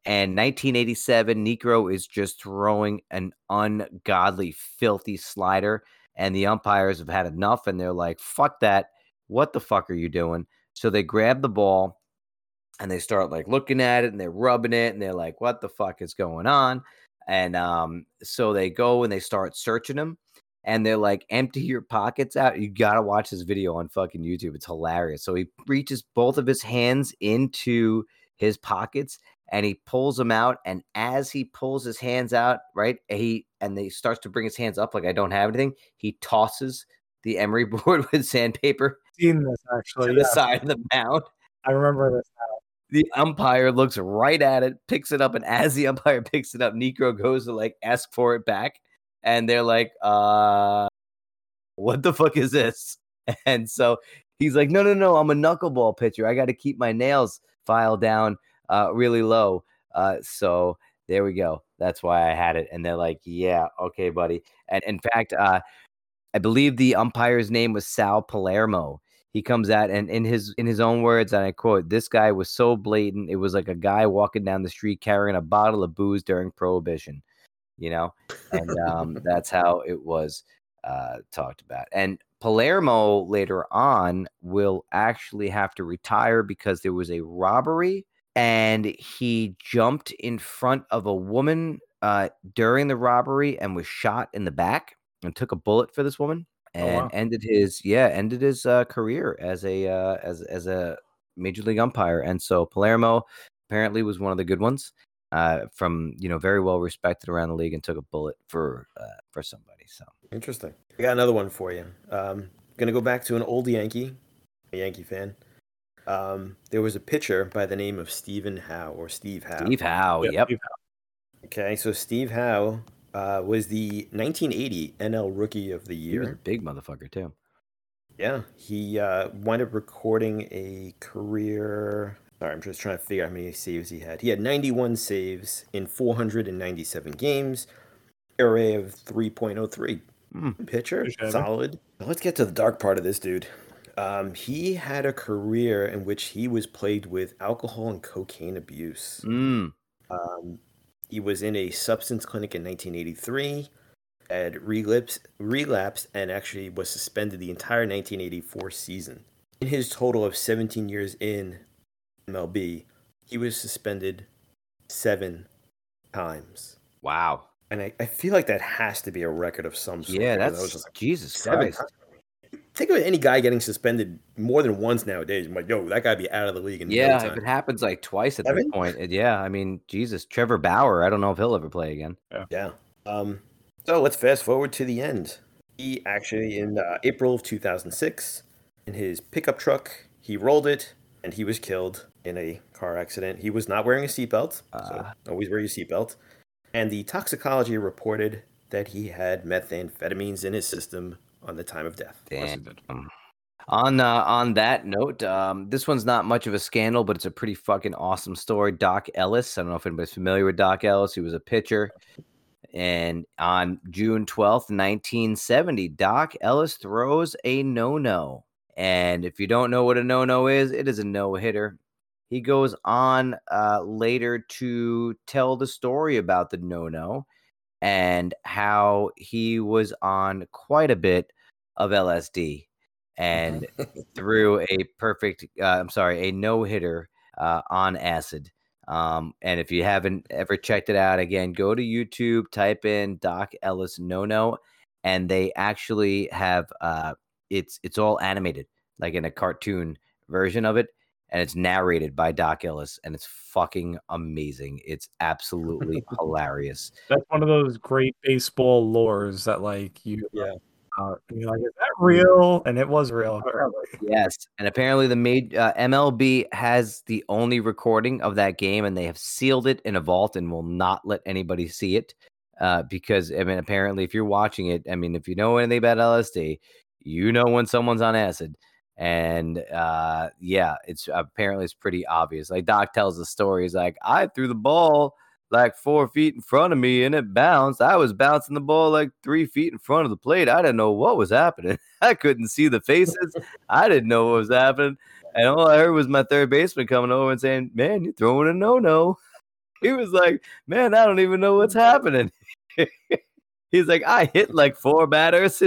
And 1987, Niekro is just throwing an ungodly, filthy slider, and the umpires have had enough, and they're like, "Fuck that! What the fuck are you doing?" So they grab the ball and they start like looking at it and they're rubbing it and they're like, what the fuck is going on? And um, so they go and they start searching them and they're like, empty your pockets out. You gotta watch this video on fucking YouTube. It's hilarious. So he reaches both of his hands into his pockets and he pulls them out. And as he pulls his hands out, right, he and he starts to bring his hands up like I don't have anything. He tosses the emery <laughs> board with sandpaper Seen this actually. to the yeah. side of the mound I remember this. The umpire looks right at it, picks it up, and as the umpire <laughs> picks it up, Niekro goes to like ask for it back, and they're like, "Uh, what the fuck is this?" <laughs> And so he's like, "No, no, no, I'm a knuckleball pitcher. I got to keep my nails filed down uh, really low." Uh, so there we go. That's why I had it, and they're like, "Yeah, okay, buddy." And in fact, uh, I believe the umpire's name was Sal Palermo he comes out and in his in his own words and i quote this guy was so blatant it was like a guy walking down the street carrying a bottle of booze during prohibition you know? And um, <laughs> that's how it was uh, talked about. And palermo later on will actually have to retire because there was a robbery and he jumped in front of a woman uh, during the robbery and was shot in the back and took a bullet for this woman Oh, and wow. ended his yeah ended his uh, career as a uh, as as a major league umpire. And so Palermo apparently was one of the good ones uh, from you know very well respected around the league and took a bullet for uh, for somebody. So Interesting. I got another one for you. Um, gonna go back to an old Yankee, a Yankee fan. Um, there was a pitcher by the name of Stephen Howe or Steve Howe. Steve Howe, Yeah, yep, Steve Okay, so Steve Howe uh, was the 1980 NL Rookie of the he was a Year. big motherfucker too. Yeah, he uh, wound up recording a career. Sorry, I'm just trying to figure out how many saves he had. He had 91 saves in 497 games, ERA of 3.03. Hmm. Pitcher, Good job. solid. Let's get to the dark part of this dude. Um, he had a career in which he was plagued with alcohol and cocaine abuse. Mm. Um, he was in a substance clinic in 1983, had relapsed, relapsed, and actually was suspended the entire 1984 season. In his total of 17 years in MLB, he was suspended seven times. Wow. And I, I feel like that has to be a record of some sort. Yeah, that's was just like, Jesus seven Christ. times. Think of any guy getting suspended more than once nowadays. I'm like, yo, that guy be out of the league in no Yeah, time. if it happens like twice at this point, it- yeah. I mean, Jesus, Trevor Bauer. I don't know if he'll ever play again. Yeah. Um, so let's fast forward to the end. He actually, in uh, April of 2006, in his pickup truck, he rolled it and he was killed in a car accident. He was not wearing a seatbelt, so Ah. always wear your seatbelt. And the toxicology reported that he had methamphetamines in his system on the time of death. Damn. On uh, on that note, um, this one's not much of a scandal, but it's a pretty fucking awesome story. Doc Ellis. I don't know if anybody's familiar with Doc Ellis. He was a pitcher. And on June 12th, 1970, Doc Ellis throws a no no. And if you don't know what a no no is, it is a no hitter. He goes on uh, later to tell the story about the no no and how he was on quite a bit of LSD and <laughs> threw a perfect. Uh, I'm sorry, a no hitter uh, on acid. Um, and if you haven't ever checked it out, again, go to YouTube, type in Doc Ellis No No, and they actually have uh, it's it's all animated, like in a cartoon version of it, and it's narrated by Doc Ellis, and it's fucking amazing. It's absolutely <laughs> hilarious. That's one of those great baseball lores that like you Yeah. uh, you're like, is that real? And it was real. <laughs> Yes, and apparently the made uh, MLB has the only recording of that game, and they have sealed it in a vault and will not let anybody see it. Uh, because I mean, apparently, if you're watching it, I mean, if you know anything about LSD, you know when someone's on acid, and uh, yeah, it's apparently it's pretty obvious. Like Doc tells the story, he's like, I threw the ball like four feet in front of me and it bounced. I was bouncing the ball like three feet in front of the plate. I didn't know what was happening. <laughs> I couldn't see the faces. I didn't know what was happening. And all I heard was my third baseman coming over and saying, Man, you're throwing a no no. <laughs> He was like, Man, I don't even know what's happening. <laughs> He's like, I hit like four batters.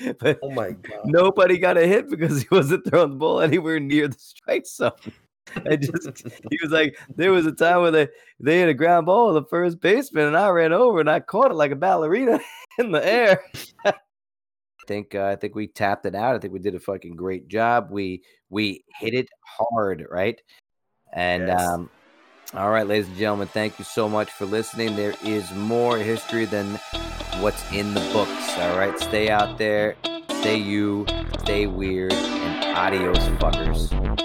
<laughs> but Oh my god. nobody got a hit because he wasn't throwing the ball anywhere near the strike zone. <laughs> I just he was like, there was a time where they they hit a ground ball to the first baseman, and I ran over and I caught it like a ballerina <laughs> in the air. I think uh, I think we tapped it out. I think we did a fucking great job. We we hit it hard, right? And Yes. um, all right, ladies and gentlemen, thank you so much for listening. There is more history than what's in the books. All right, stay out there, stay you, stay weird, and adios, fuckers.